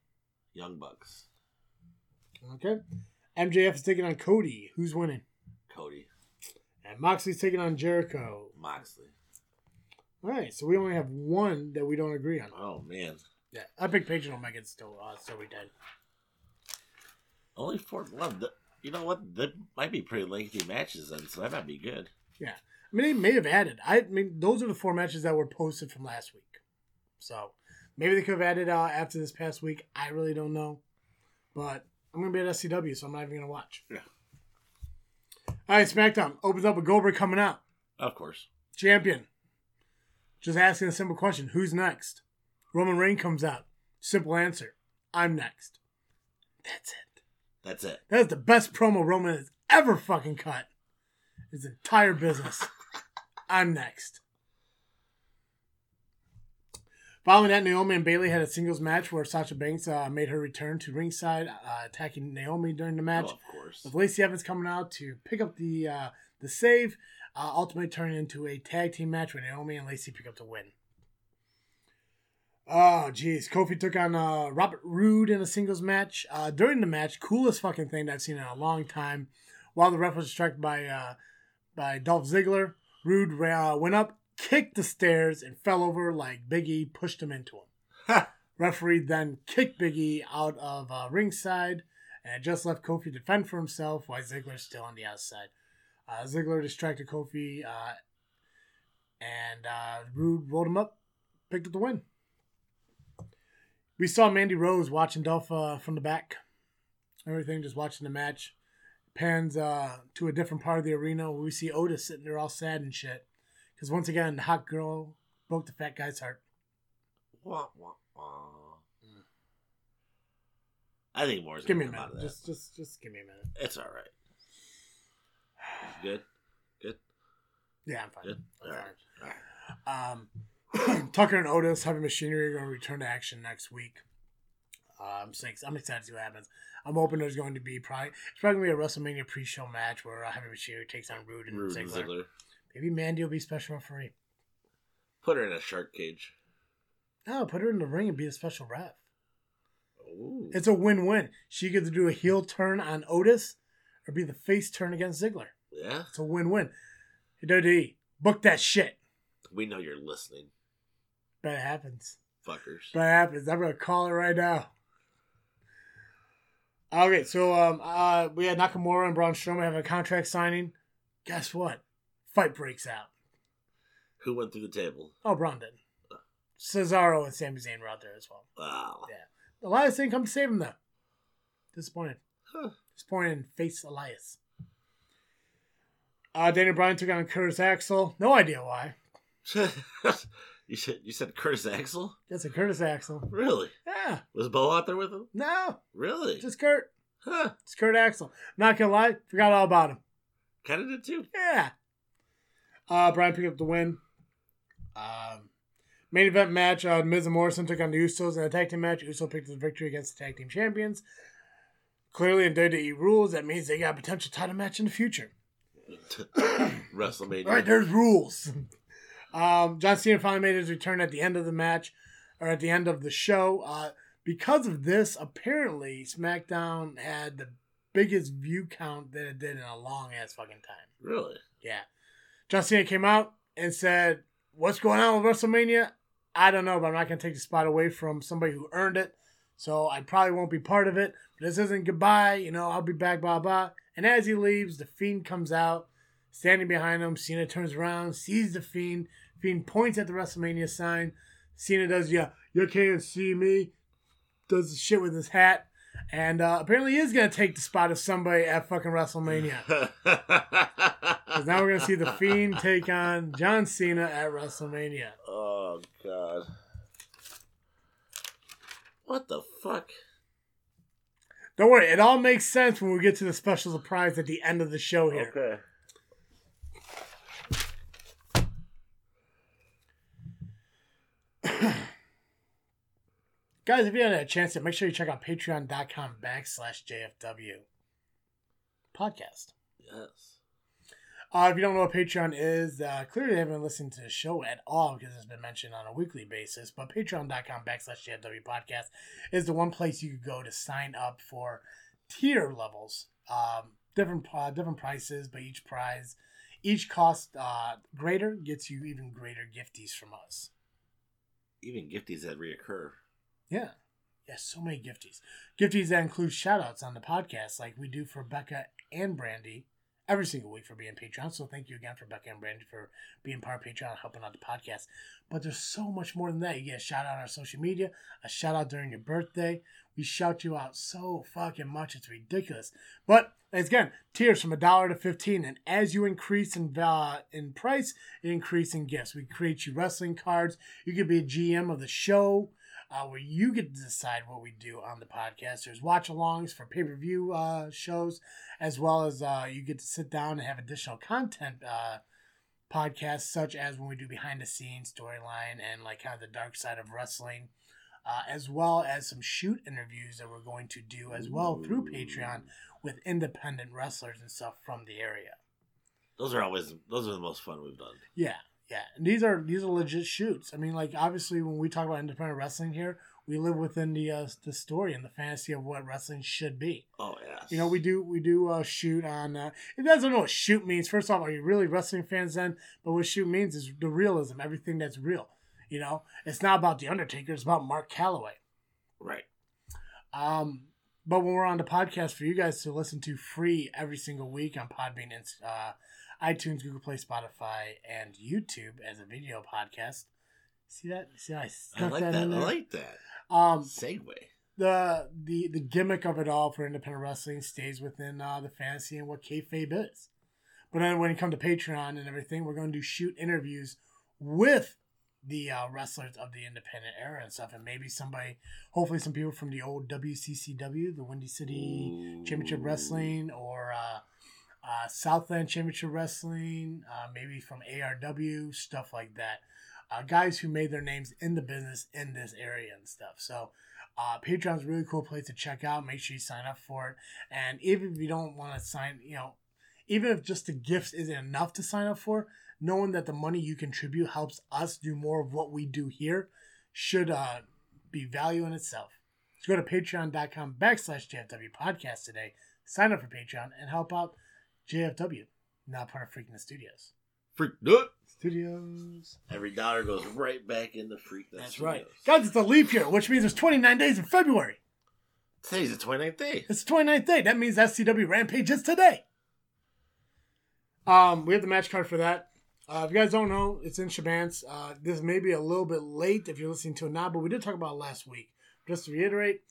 Speaker 1: Young Bucks.
Speaker 2: Okay. MJF is taking on Cody. Who's winning?
Speaker 1: Cody.
Speaker 2: And Moxley's taking on Jericho.
Speaker 1: Moxley.
Speaker 2: All right, so we only have one that we don't agree on.
Speaker 1: Oh man.
Speaker 2: Yeah, I think Page and Omega still uh, still be dead.
Speaker 1: Only four. Well, th- you know what? That might be pretty lengthy matches then, so that might be good.
Speaker 2: Yeah, I mean, they may have added. I mean, those are the four matches that were posted from last week. So maybe they could have added uh, after this past week. I really don't know. But I'm to be at SCW, so I'm not even to watch.
Speaker 1: Yeah.
Speaker 2: All right, SmackDown opens up with Goldberg coming out.
Speaker 1: Of course.
Speaker 2: Champion. Just asking a simple question Who's next? Roman Reigns comes out. Simple answer I'm next. That's it.
Speaker 1: That's it.
Speaker 2: That is the best promo Roman has ever fucking cut. His entire business. I'm next. Following that, Naomi and Bayley had a singles match where Sasha Banks uh, made her return to ringside, uh, attacking Naomi during the match.
Speaker 1: Oh, of course.
Speaker 2: With Lacey Evans coming out to pick up the uh, the save, uh, ultimately turning into a tag team match where Naomi and Lacey pick up the win. Oh, jeez. Kofi took on uh, Robert Roode in a singles match. Uh, during the match, coolest fucking thing that I've seen in a long time. While the ref was distracted by uh, by Dolph Ziggler, Roode uh, went up, kicked the stairs, and fell over like Biggie pushed him into him. Referee then kicked Biggie out of uh, ringside and just left Kofi to defend for himself while Ziggler's still on the outside. Uh, Ziggler distracted Kofi uh, and uh, Roode rolled him up, picked up the win. We saw Mandy Rose watching Dolph uh, from the back. Everything just watching the match. Pans uh, to a different part of the arena where we see Otis sitting there all sad and shit. Because once again, the hot girl broke the fat guy's heart.
Speaker 1: Wah, wah, wah. I think more's
Speaker 2: Give me a minute.
Speaker 1: of that.
Speaker 2: Just, just, just give me a minute.
Speaker 1: It's all right. Good. Good.
Speaker 2: Yeah, I'm fine.
Speaker 1: Good.
Speaker 2: I'm
Speaker 1: All
Speaker 2: fine.
Speaker 1: right.
Speaker 2: Um, Tucker and Otis, Heavy Machinery, are going to return to action next week. Uh, I'm six. I'm excited to see what happens. I'm hoping there's going to be probably it's probably going to be a WrestleMania pre-show match where uh, Heavy Machinery takes on Roode and
Speaker 1: Roode
Speaker 2: Ziggler.
Speaker 1: Ziggler.
Speaker 2: Maybe Mandy will be special referee.
Speaker 1: Put her in a shark cage.
Speaker 2: No, put her in the ring and be a special ref.
Speaker 1: Ooh.
Speaker 2: It's a win-win. She gets to do a heel turn on Otis, or be the face turn against Ziggler.
Speaker 1: yeah.
Speaker 2: It's a win-win. Hey, WWE, book that shit.
Speaker 1: We know you're listening,
Speaker 2: Bet it happens.
Speaker 1: fuckers.
Speaker 2: That happens. I'm gonna call it right now. Okay, so um, uh, we had Nakamura and Braun Strowman have a contract signing. Guess what? Fight breaks out.
Speaker 1: Who went through the table?
Speaker 2: Oh, Braun did. Cesaro and Sami Zayn were out there as well.
Speaker 1: Wow.
Speaker 2: Yeah. Elias didn't come to save him though. Disappointed.
Speaker 1: Huh.
Speaker 2: Disappointed face Elias. Uh, Daniel Bryan took on Curtis Axel. No idea why.
Speaker 1: you said you said Curtis Axel?
Speaker 2: That's a Curtis Axel.
Speaker 1: Really?
Speaker 2: Yeah.
Speaker 1: Was Bo out there with him?
Speaker 2: No,
Speaker 1: Really?
Speaker 2: just Kurt.
Speaker 1: huh?
Speaker 2: It's Kurt Axel. Not gonna lie, forgot all about him.
Speaker 1: Kind of did too.
Speaker 2: Yeah. Uh, Bryan picked up the win. Um, main event match: uh, Miz and Morrison took on the Usos in a tag team match. Usos picked up the victory against the tag team champions. Clearly, in WWE rules, that means they got a potential title match in the future.
Speaker 1: WrestleMania.
Speaker 2: All right, there's rules. um, John Cena finally made his return at the end of the match, or at the end of the show. Uh, because of this, apparently SmackDown had the biggest view count that it did in a long ass fucking time.
Speaker 1: Really?
Speaker 2: Yeah. John Cena came out and said, What's going on with WrestleMania? I don't know, but I'm not going to take the spot away from somebody who earned it. So I probably won't be part of it. But this isn't goodbye. You know, I'll be back, blah, blah. And as he leaves, the Fiend comes out, standing behind him. Cena turns around, sees the Fiend. Fiend points at the WrestleMania sign. Cena does, yeah, you can't see me. Does the shit with his hat. And uh, apparently he is going to take the spot of somebody at fucking WrestleMania. Because now we're going to see The Fiend take on John Cena at WrestleMania.
Speaker 1: oh God. What the fuck?
Speaker 2: Don't worry, it all makes sense when we get to the special surprise at the end of the show here.
Speaker 1: Okay.
Speaker 2: Guys, if you haven't had a chance to, make sure you check out patreon.com backslash JFW podcast.
Speaker 1: Yes.
Speaker 2: Uh, if you don't know what Patreon is, uh, clearly haven't listened to the show at all because it's been mentioned on a weekly basis. But patreon.com backslash JFW podcast is the one place you could go to sign up for tier levels. Um, different uh, different prices, but each prize, each cost uh, greater gets you even greater gifties from us.
Speaker 1: Even gifties that reoccur.
Speaker 2: Yeah. Yeah, so many gifties. Gifties that include shout outs on the podcast, like we do for Becca and Brandy every single week for being Patreon. So thank you again for Becca and Brandy for being part of Patreon, helping out the podcast. But there's so much more than that. You get a shout out on our social media, a shout out during your birthday. We shout you out so fucking much, it's ridiculous. But again, tiers from a dollar to fifteen, and as you increase in uh, in price, increase in gifts. We create you wrestling cards. You could be a GM of the show uh, where you get to decide what we do on the podcast. There's watch alongs for pay per view uh, shows, as well as uh, you get to sit down and have additional content uh, podcasts, such as when we do behind the scenes storyline and like kind of the dark side of wrestling, uh, as well as some shoot interviews that we're going to do as well through Patreon with independent wrestlers and stuff from the area.
Speaker 1: Those are always those are the most fun we've done.
Speaker 2: Yeah, Yeah, and these are these are legit shoots. I mean, like obviously when we talk about independent wrestling here, we live within the uh, the story and the fantasy of what wrestling should be.
Speaker 1: Oh yeah.
Speaker 2: You know, we do we do uh, shoot on. Uh, guys don't know what shoot means, first off, are you really wrestling fans then? But what shoot means is the realism, everything that's real. You know, it's not about the Undertaker; it's about Mark Calloway.
Speaker 1: Right.
Speaker 2: Um, but when we're on the podcast for you guys to listen to free every single week on Podbean and uh, iTunes, Google Play, Spotify, and YouTube as a video podcast. See that? See how I
Speaker 1: I
Speaker 2: stuck
Speaker 1: like
Speaker 2: that,
Speaker 1: that. I like that.
Speaker 2: um,
Speaker 1: Segue.
Speaker 2: the the the gimmick of it all for independent wrestling stays within uh, the fantasy and what kayfabe is. But then when it comes to Patreon and everything, we're going to do shoot interviews with the uh, wrestlers of the independent era and stuff, and maybe somebody, hopefully some people from the old WCCW, the Windy City Championship Wrestling, or uh, uh, Southland Championship Wrestling, uh, maybe from ARW, stuff like that. Uh, guys who made their names in the business in this area and stuff. So, uh, Patreon's a really cool place to check out. Make sure you sign up for it. And even if you don't want to sign, you know, even if just the gifts isn't enough to sign up for, knowing that the money you contribute helps us do more of what we do here should uh, be value in itself. So go to patreon.com backslash JFW podcast today, sign up for Patreon, and help out JFW, not part of Freaking the Studios.
Speaker 1: Freak nut.
Speaker 2: Studios.
Speaker 1: Every dollar goes right back into Freak Nut
Speaker 2: That's right.
Speaker 1: Studios.
Speaker 2: Guys, it's a leap year, which means there's 29 days in February.
Speaker 1: Today's the 29th day.
Speaker 2: It's the 29th day. That means SCW Rampage is today. Um, we have the match card for that. Uh, if you guys don't know, it's in Shabans. Uh, this may be a little bit late if you're listening to it now, but we did talk about it last week. Just to reiterate,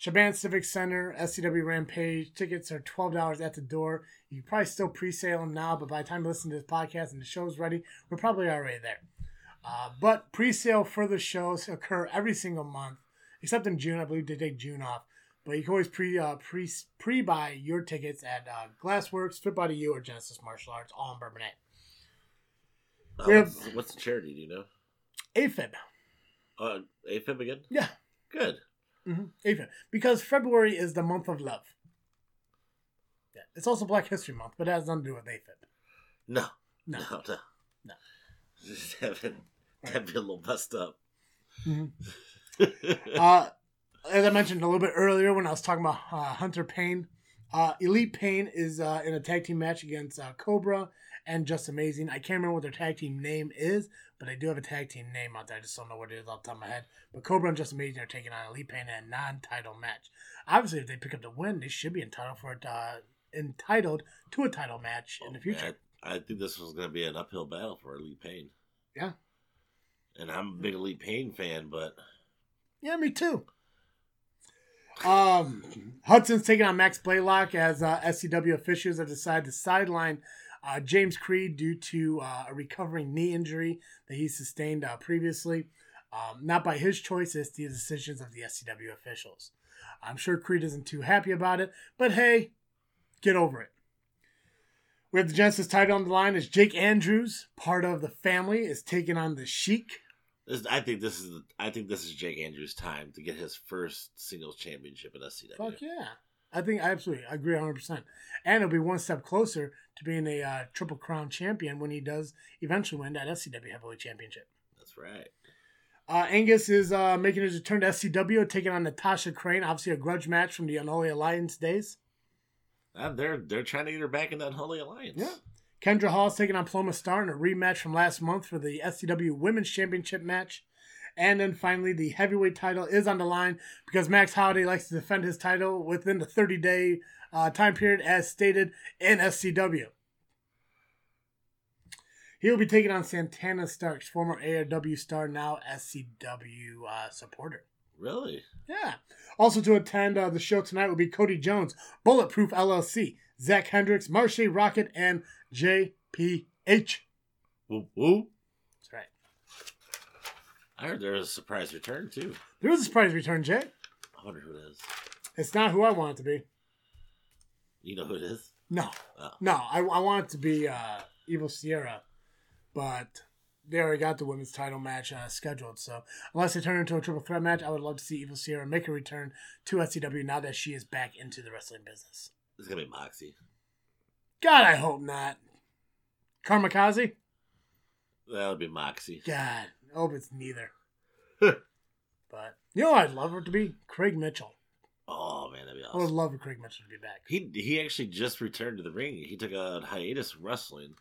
Speaker 2: Shaban Civic Center, SCW Rampage. Tickets are $12 at the door. You can probably still pre-sale them now, but by the time you listen to this podcast and the show's ready, we're probably already there. Uh, but pre-sale for the shows occur every single month, except in June. I believe they take June off. But you can always pre uh, pre pre buy your tickets at uh, Glassworks, Fit Body U, or Genesis Martial Arts, all in Bourbonnais.
Speaker 1: Uh,
Speaker 2: We have-
Speaker 1: what's, what's the charity? Do you know?
Speaker 2: AFib,
Speaker 1: Uh, AFib again?
Speaker 2: yeah,
Speaker 1: Good.
Speaker 2: Hmm AFib, because February is the month of love. Yeah, it's also Black History Month, but it has nothing to do with AFib.
Speaker 1: No.
Speaker 2: No.
Speaker 1: No. No.
Speaker 2: No.
Speaker 1: Just having that be a little messed up.
Speaker 2: Mhm. uh, as I mentioned a little bit earlier when I was talking about uh, Hunter Payne, uh, Elite Payne is uh, in a tag team match against uh, Cobra and Just Amazing. I can't remember what their tag team name is, but they do have a tag team name out there. I just don't know what it is off the top of my head. But Cobra and Just Amazing are taking on Elite Payne in a non-title match. Obviously, if they pick up the win, they should be entitled for it, uh, entitled to a title match in the future.
Speaker 1: I, I think this was going to be an uphill battle for Elite Pain.
Speaker 2: Yeah.
Speaker 1: And I'm a big Elite Pain fan, but
Speaker 2: Yeah, me too. Um, Hudson's taking on Max Blaylock as uh, SCW officials have decided to sideline uh, James Creed due to uh, a recovering knee injury that he sustained uh, previously. Um, not by his choice, it's the decisions of the SCW officials. I'm sure Creed isn't too happy about it, but hey, get over it. We have the Genesis title on the line as Jake Andrews, part of the family, is taking on the Sheik.
Speaker 1: this, I think this is I think this is Jake Andrews' time to get his first singles championship in SCW.
Speaker 2: Fuck yeah. I think I absolutely I agree 100%. And it'll be one step closer to being a uh, Triple Crown champion when he does eventually win that SCW Heavyweight Championship.
Speaker 1: That's right.
Speaker 2: Uh, Angus is uh, making his return to SCW, taking on Natasha Crane, obviously a grudge match from the Unholy Alliance days.
Speaker 1: Uh, they're they're trying to get her back in that Holy Alliance.
Speaker 2: Yeah. Kendra Hall is taking on Ploma Star in a rematch from last month for the SCW Women's Championship match. And then finally, the heavyweight title is on the line because Max Holiday likes to defend his title within the 30 day uh, time period as stated in SCW. He will be taking on Santana Starks, former ARW star, now SCW uh, supporter.
Speaker 1: Really?
Speaker 2: Yeah. Also to attend uh, the show tonight will be Cody Jones, Bulletproof LLC, Zach Hendricks, Marche Rocket, and JPH.
Speaker 1: Woo woo.
Speaker 2: That's right.
Speaker 1: I heard there was a surprise return too.
Speaker 2: There was a surprise return, Jay.
Speaker 1: I wonder who it is.
Speaker 2: It's not who I want it to be.
Speaker 1: You know who it is?
Speaker 2: No.
Speaker 1: Oh.
Speaker 2: No, I, I want it to be uh, Evil Sierra, but they already got the women's title match uh, scheduled. So unless they turn into a triple threat match, I would love to see Evil Sierra make a return to SCW now that she is back into the wrestling business.
Speaker 1: It's gonna be Moxie.
Speaker 2: God, I hope not. Karmakaze?
Speaker 1: That'll be Moxie.
Speaker 2: God, I hope it's neither. but you know, what I'd love it to be Craig Mitchell.
Speaker 1: Oh man, that'd be awesome.
Speaker 2: I would love for Craig Mitchell to be back.
Speaker 1: He he actually just returned to the ring. He took a hiatus from wrestling,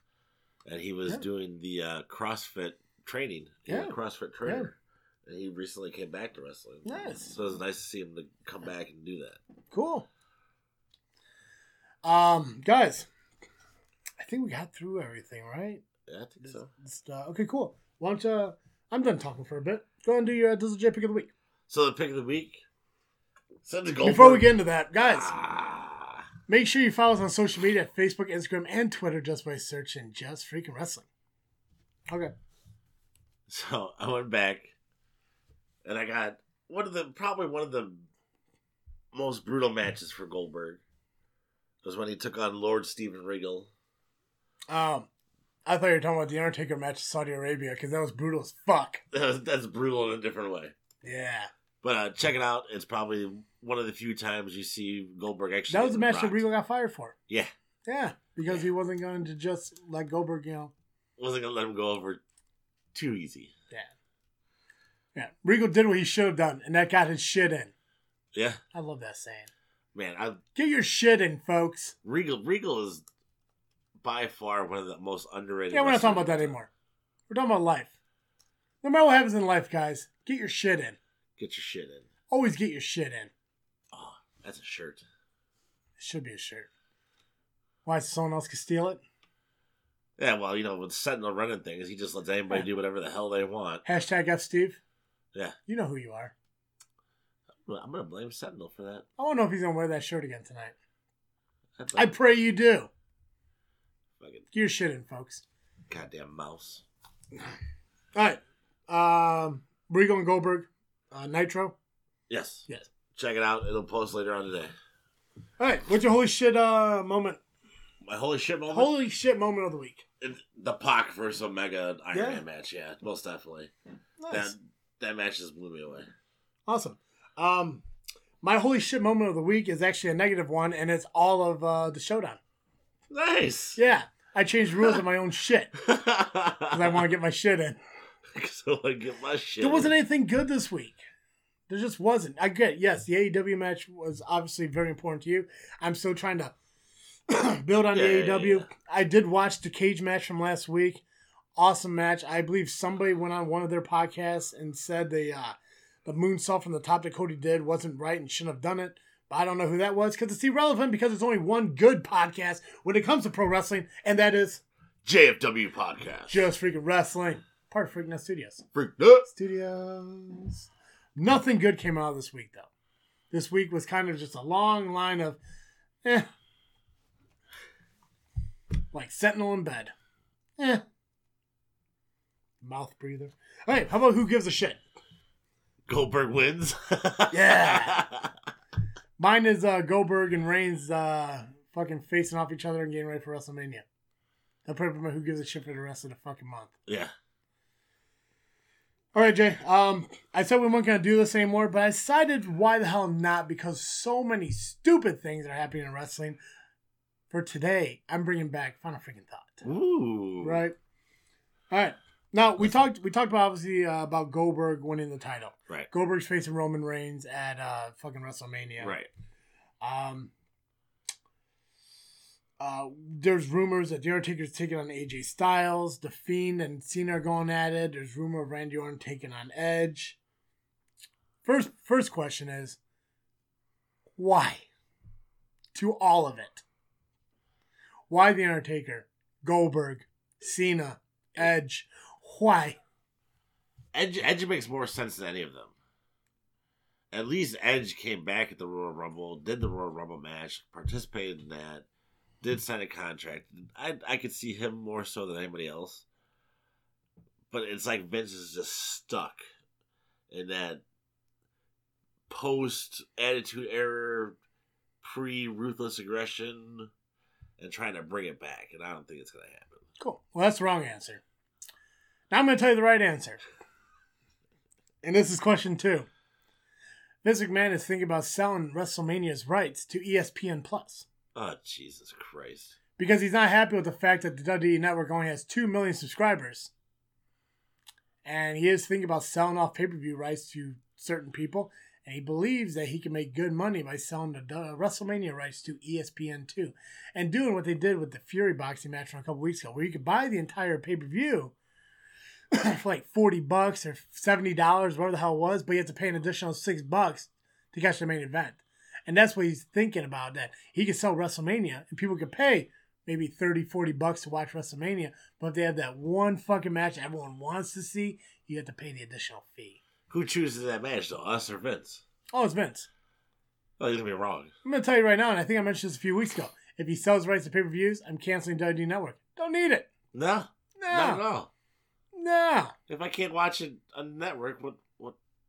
Speaker 1: and he was
Speaker 2: Yeah.
Speaker 1: doing the uh, CrossFit training. He
Speaker 2: Yeah.
Speaker 1: CrossFit trainer, and he recently came back to wrestling.
Speaker 2: Nice.
Speaker 1: So it was nice to see him to come back and do that.
Speaker 2: Cool. Um, guys, I think we got through everything, right?
Speaker 1: Yeah, I think
Speaker 2: This-
Speaker 1: so.
Speaker 2: this, uh, okay, cool. Why don't you? I'm done talking for a bit. Go and do your uh, Dizzle J pick of the week.
Speaker 1: So the pick of the week. Send the Goldberg.
Speaker 2: Before we get into that, guys,
Speaker 1: Ah.
Speaker 2: make sure you follow us on social media Facebook, Instagram, and Twitter just by searching Just Freaking Wrestling. Okay.
Speaker 1: So I went back, and I got one of the probably one of the most brutal matches for Goldberg. Was when he took on Lord Steven Regal.
Speaker 2: Um, I thought you were talking about the Undertaker match in Saudi Arabia because that was brutal as fuck.
Speaker 1: That's, that's brutal in a different way.
Speaker 2: Yeah,
Speaker 1: But uh, check it out. It's probably one of the few times you see Goldberg actually.
Speaker 2: that was the match that. Regal got fired for.
Speaker 1: Yeah,
Speaker 2: Yeah, because he wasn't going to just let Goldberg, you know.
Speaker 1: wasn't gonna let him go over too easy.
Speaker 2: Yeah, Yeah. Regal did what he should have done, and that got his shit in.
Speaker 1: Yeah,
Speaker 2: I love that saying.
Speaker 1: man. I
Speaker 2: Get your shit in, folks.
Speaker 1: Regal Regal is by far one of the most underrated.
Speaker 2: Yeah, we're not talking about that
Speaker 1: of all time.
Speaker 2: anymore. We're talking about life. No matter what happens in life, guys, get your shit in.
Speaker 1: Get your shit in.
Speaker 2: Always get your shit in.
Speaker 1: Oh, that's a shirt.
Speaker 2: It should be a shirt. Why, so someone else can steal it?
Speaker 1: Yeah, well, you know, with Sentinel running things, he just lets anybody
Speaker 2: Yeah.
Speaker 1: do whatever the hell they want.
Speaker 2: Hashtag F Steve.
Speaker 1: Yeah.
Speaker 2: You know who you are.
Speaker 1: I'm gonna blame Sentinel for that.
Speaker 2: I don't know if he's going to wear that shirt again tonight. I pray you do.
Speaker 1: fucking
Speaker 2: Get your shit in, folks.
Speaker 1: goddamn mouse.
Speaker 2: All right. Um, Regal and Goldberg, uh, Nitro.
Speaker 1: Yes.
Speaker 2: Yes.
Speaker 1: Check it out. It'll post later on today.
Speaker 2: All right. What's your holy shit uh, moment?
Speaker 1: My holy shit moment.
Speaker 2: Holy shit moment of the week.
Speaker 1: The Pac versus Omega Iron
Speaker 2: Yeah.
Speaker 1: Man match. Yeah, most definitely.
Speaker 2: Nice.
Speaker 1: That that match just blew me away.
Speaker 2: Awesome. Um, my holy shit moment of the week is actually a negative one, and it's all of uh, the showdown.
Speaker 1: Nice.
Speaker 2: Yeah, I changed rules of my own shit because I want to get my shit in.
Speaker 1: so I get my shit.
Speaker 2: There wasn't anything good this week. There just wasn't. I get yes, the AEW match was obviously very important to you. I'm still trying to build on
Speaker 1: Yeah,
Speaker 2: the AEW.
Speaker 1: yeah.
Speaker 2: I did watch the cage match from last week. Awesome match. I believe somebody went on one of their podcasts and said the uh, the moonsault from the top that Cody did wasn't right and shouldn't have done it. But I don't know who that was because it's irrelevant because there's only one good podcast when it comes to pro wrestling, and that is
Speaker 1: JFW podcast.
Speaker 2: Just Freaking Wrestling, part of Freaking Studios.
Speaker 1: Freak nut.
Speaker 2: Studios. Nothing good came out this week, though. This week was kind of just a long line of, eh. Like Sentinel in bed. Eh. Mouth breather. Hey, how about who gives a shit?
Speaker 1: Goldberg wins.
Speaker 2: Yeah. Mine is uh, Goldberg and Reigns uh, fucking facing off each other and getting ready for WrestleMania. I'll probably who gives a shit for the rest of the fucking month.
Speaker 1: yeah.
Speaker 2: All right, Jay. Um, I said we weren't gonna do this anymore, but I decided why the hell not? Because so many stupid things are happening in wrestling. For today, I'm bringing back final freaking thought.
Speaker 1: Ooh.
Speaker 2: Right. All right. Now we talked. We talked about obviously uh, about Goldberg winning the title.
Speaker 1: Right.
Speaker 2: Goldberg's facing Roman Reigns at uh, fucking WrestleMania.
Speaker 1: Right.
Speaker 2: Um. Uh, there's rumors that The Undertaker's taking on AJ Styles. The Fiend and Cena are going at it. There's rumor of Randy Orton taking on Edge. First, first question is, why? To all of it. Why The Undertaker, Goldberg, Cena, Edge? Why?
Speaker 1: Edge Edge makes more sense than any of them. At least Edge came back at the Royal Rumble, did the Royal Rumble match, participated in that, did sign a contract. I I could see him more so than anybody else. But it's like Vince is just stuck in that post attitude era, pre ruthless aggression, and trying to bring it back. And I don't think it's gonna happen.
Speaker 2: Cool. Well, that's the wrong answer. Now I'm going to tell you the right answer. And this is question two. Vince McMahon is thinking about selling WrestleMania's rights to ESPN Plus
Speaker 1: Oh Jesus Christ.
Speaker 2: because he's not happy with the fact that the WWE Network only has 2 million subscribers and he is thinking about selling off pay per view rights to certain people. And he believes that he can make good money by selling the WrestleMania rights to ESPN too, and doing what they did with the Fury boxing match from a couple weeks ago, where you could buy the entire pay per view for like forty bucks or seventy dollars, whatever the hell it was, but you have to pay an additional six bucks to catch the main event. And that's what he's thinking about that he could sell WrestleMania and people could pay maybe 30, 40 bucks to watch WrestleMania. But if they have that one fucking match everyone wants to see, you have to pay the additional fee.
Speaker 1: Who chooses that match though? Us or Vince?
Speaker 2: Oh, it's Vince.
Speaker 1: Oh, you're gonna be wrong.
Speaker 2: I'm going to tell you right now, and I think I mentioned this a few weeks ago. If he sells rights to pay per views, I'm canceling WWE Network. Don't need it.
Speaker 1: No, not at
Speaker 2: No.
Speaker 1: all.
Speaker 2: No.
Speaker 1: If I can't watch it on network, what?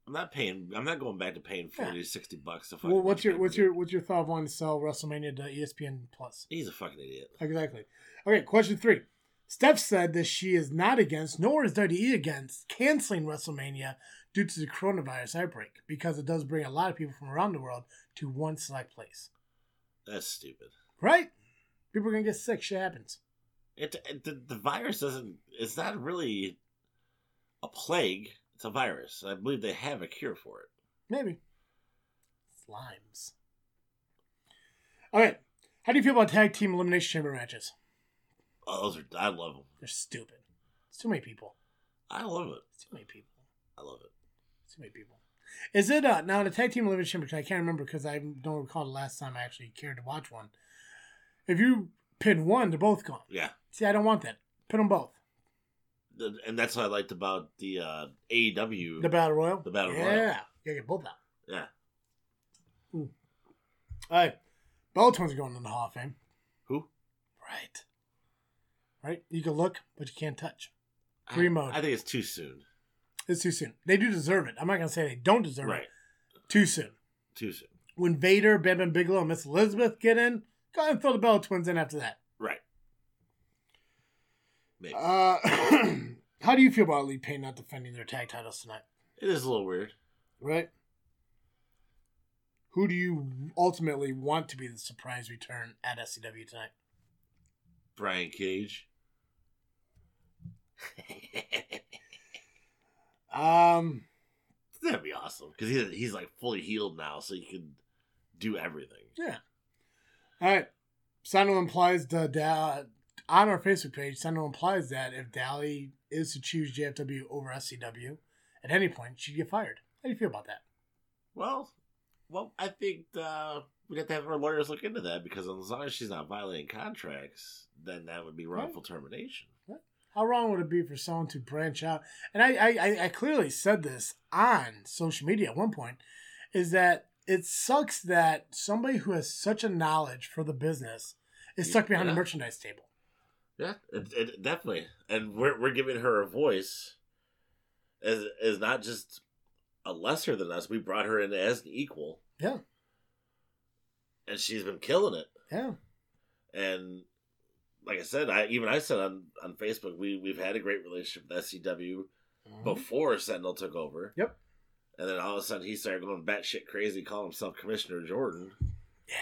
Speaker 1: I'm not paying. I'm not going back to paying 40 60 bucks to fucking
Speaker 2: Well, what's your what's your what's your thought of wanting to sell WrestleMania to ESPN Plus?
Speaker 1: He's a fucking idiot.
Speaker 2: Exactly. Okay, question three. Steph said that she is not against, nor is WWE against, canceling WrestleMania due to the coronavirus outbreak because it does bring a lot of people from around the world to one select place.
Speaker 1: That's stupid.
Speaker 2: Right? People are gonna get sick. Shit happens.
Speaker 1: It, it the, the virus doesn't. It's not really a plague. It's a virus. I believe they have a cure for it.
Speaker 2: Maybe. Slimes. Okay. How do you feel about tag team elimination chamber matches?
Speaker 1: Oh, those are. I love them.
Speaker 2: They're stupid. It's too many people.
Speaker 1: I love it.
Speaker 2: It's too many people.
Speaker 1: I love it.
Speaker 2: Too many people. Is it uh now the tag team elimination chamber? I can't remember because I don't recall the last time I actually cared to watch one. If you pin one, they're both gone.
Speaker 1: Yeah,
Speaker 2: See, I don't want that. Pin them both.
Speaker 1: And that's what I liked about the uh, AEW.
Speaker 2: The battle royal.
Speaker 1: The Battle
Speaker 2: yeah.
Speaker 1: Royal.
Speaker 2: Yeah, you get both out.
Speaker 1: yeah.
Speaker 2: All right, Bellator's going in the Hall of Fame.
Speaker 1: Who?
Speaker 2: Right. Right. You can look, but you can't touch.
Speaker 1: I-
Speaker 2: Free mode.
Speaker 1: I, think it's too soon.
Speaker 2: It's too soon. They do deserve it. I'm not gonna say they don't deserve
Speaker 1: Right.
Speaker 2: it. Too soon.
Speaker 1: Too soon.
Speaker 2: When Vader, Bam Bam Bigelow, and Miss Elizabeth get in, go ahead and throw the Bella Twins in after that.
Speaker 1: Right. Maybe.
Speaker 2: Uh, how do you feel about Elite Pain not defending their tag titles tonight?
Speaker 1: it is a little weird.
Speaker 2: Right. Who do you ultimately want to be the surprise return at SCW tonight?
Speaker 1: Brian Cage.
Speaker 2: Um,
Speaker 1: That'd be awesome because he's he's like fully healed now, so he can do everything.
Speaker 2: yeah. All right. Sando implies the da- on our Facebook page. Sando implies that if Dally is to choose JFW over SCW at any point, she'd get fired. How do you feel about that?
Speaker 1: Well, well, I think uh, we'd have to have our lawyers look into that because as long as she's not violating contracts, then that would be wrongful termination.
Speaker 2: How wrong would it be for someone to branch out? And I, I, I- I clearly said this on social media at one point, is that it sucks that somebody who has such a knowledge for the business is stuck behind
Speaker 1: Yeah.
Speaker 2: the merchandise table.
Speaker 1: Yeah, it, it, definitely, and we're we're giving her a voice as as not just a lesser than us. We brought her in as an equal,
Speaker 2: Yeah,
Speaker 1: and she's been killing it.
Speaker 2: yeah,
Speaker 1: And like I said, I even I said on on Facebook, we we've had a great relationship with SCW
Speaker 2: Mhm.
Speaker 1: before Sentinel took over.
Speaker 2: Yep.
Speaker 1: And then all of a sudden he started going batshit crazy, calling himself Commissioner Jordan.
Speaker 2: yeah.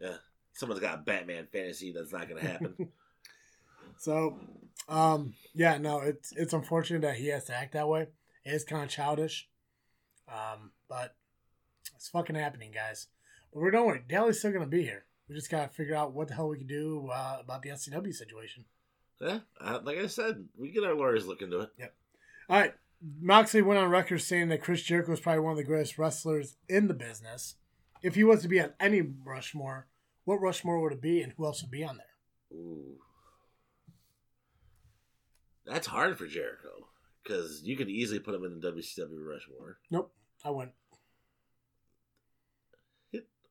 Speaker 2: Yeah.
Speaker 1: Someone's got a Batman fantasy that's not going to happen.
Speaker 2: So, um, yeah, no, it's it's unfortunate that he has to act that way. It is kind of childish, um, but it's fucking happening, guys. But we're don't worry, Dally's still gonna be here. We just gotta figure out what the hell we can do uh, about the SCW situation.
Speaker 1: yeah, uh, like I said, we get our lawyers look into it. Yep.
Speaker 2: All right. Moxley went on record saying that Chris Jericho is probably one of the greatest wrestlers in the business. If he was to be on any Rushmore, what Rushmore would it be and who else would be on there?
Speaker 1: Ooh. That's hard for Jericho because you could easily put him in the WCW Rushmore.
Speaker 2: Nope, I wouldn't.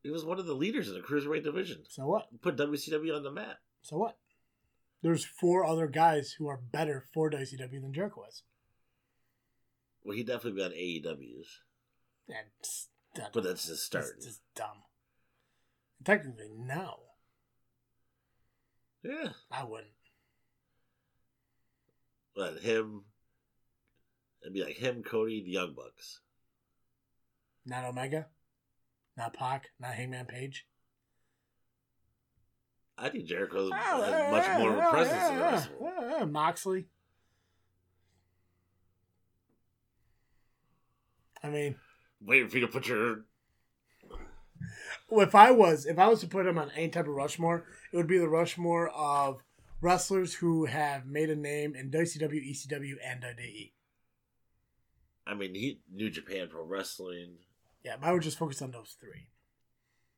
Speaker 1: He was one of the leaders in the cruiserweight division.
Speaker 2: So what?
Speaker 1: Put WCW on the map.
Speaker 2: So what? There's four other guys who are better for WCW than Jericho is.
Speaker 1: Well, he'd definitely on AEW's,
Speaker 2: That's, that,
Speaker 1: but that's just
Speaker 2: that's
Speaker 1: starting.
Speaker 2: just dumb. Technically, no,
Speaker 1: Yeah,
Speaker 2: I wouldn't.
Speaker 1: But him, it'd be like him, Cody, the Young Bucks.
Speaker 2: Not Omega, not Pac, not Hangman Page.
Speaker 1: I think Jericho
Speaker 2: Oh,
Speaker 1: has much more of a presence in wrestling.
Speaker 2: Moxley. I mean,
Speaker 1: Waiting for you to put your.
Speaker 2: if I was if I was to put him on any type of Rushmore, it would be the Rushmore of wrestlers who have made a name in WCW, ECW, and WWE.
Speaker 1: I mean, he New Japan Pro Wrestling.
Speaker 2: Yeah, but I would just focus on those three.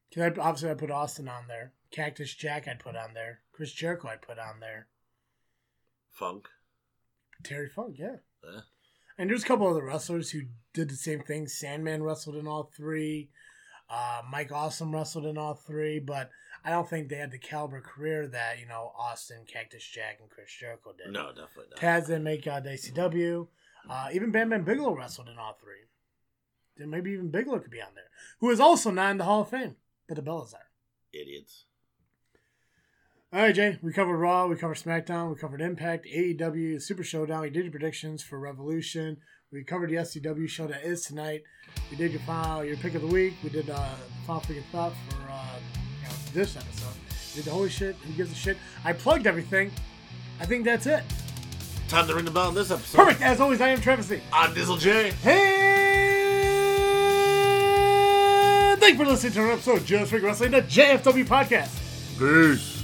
Speaker 2: Because obviously I put Austin on there, Cactus Jack I'd put on there, Chris Jericho I'd put on there,
Speaker 1: Funk.
Speaker 2: Terry Funk, yeah.
Speaker 1: Yeah.
Speaker 2: And there's a couple other wrestlers who did the same thing. Sandman wrestled in all three. Uh, Mike Awesome wrestled in all three, but I don't think they had the caliber career that you know Austin, Cactus Jack, and Chris Jericho did.
Speaker 1: No, definitely not.
Speaker 2: Taz didn't make uh, ACW. Uh, even Bam Bam Bigelow wrestled in all three. Then maybe even Bigelow could be on there, who is also not in the Hall of Fame, but the Bellas are.
Speaker 1: Idiots.
Speaker 2: All right, Jay. We covered Raw, we covered SmackDown, we covered Impact, AEW, Super Showdown. We did your predictions for Revolution. We covered the SCW show that is tonight. We did your final, your pick of the week. We did uh, final freaking thought for uh, this episode. Did the holy shit. Who gives a shit? I plugged everything. I think that's it.
Speaker 1: Time to ring the bell on this episode.
Speaker 2: Perfect. As always, I am Travis Lee.
Speaker 1: I'm Dizzle J.
Speaker 2: Hey! Thank you for listening to another episode of Just Freak Wrestling, the JFW podcast.
Speaker 1: Peace.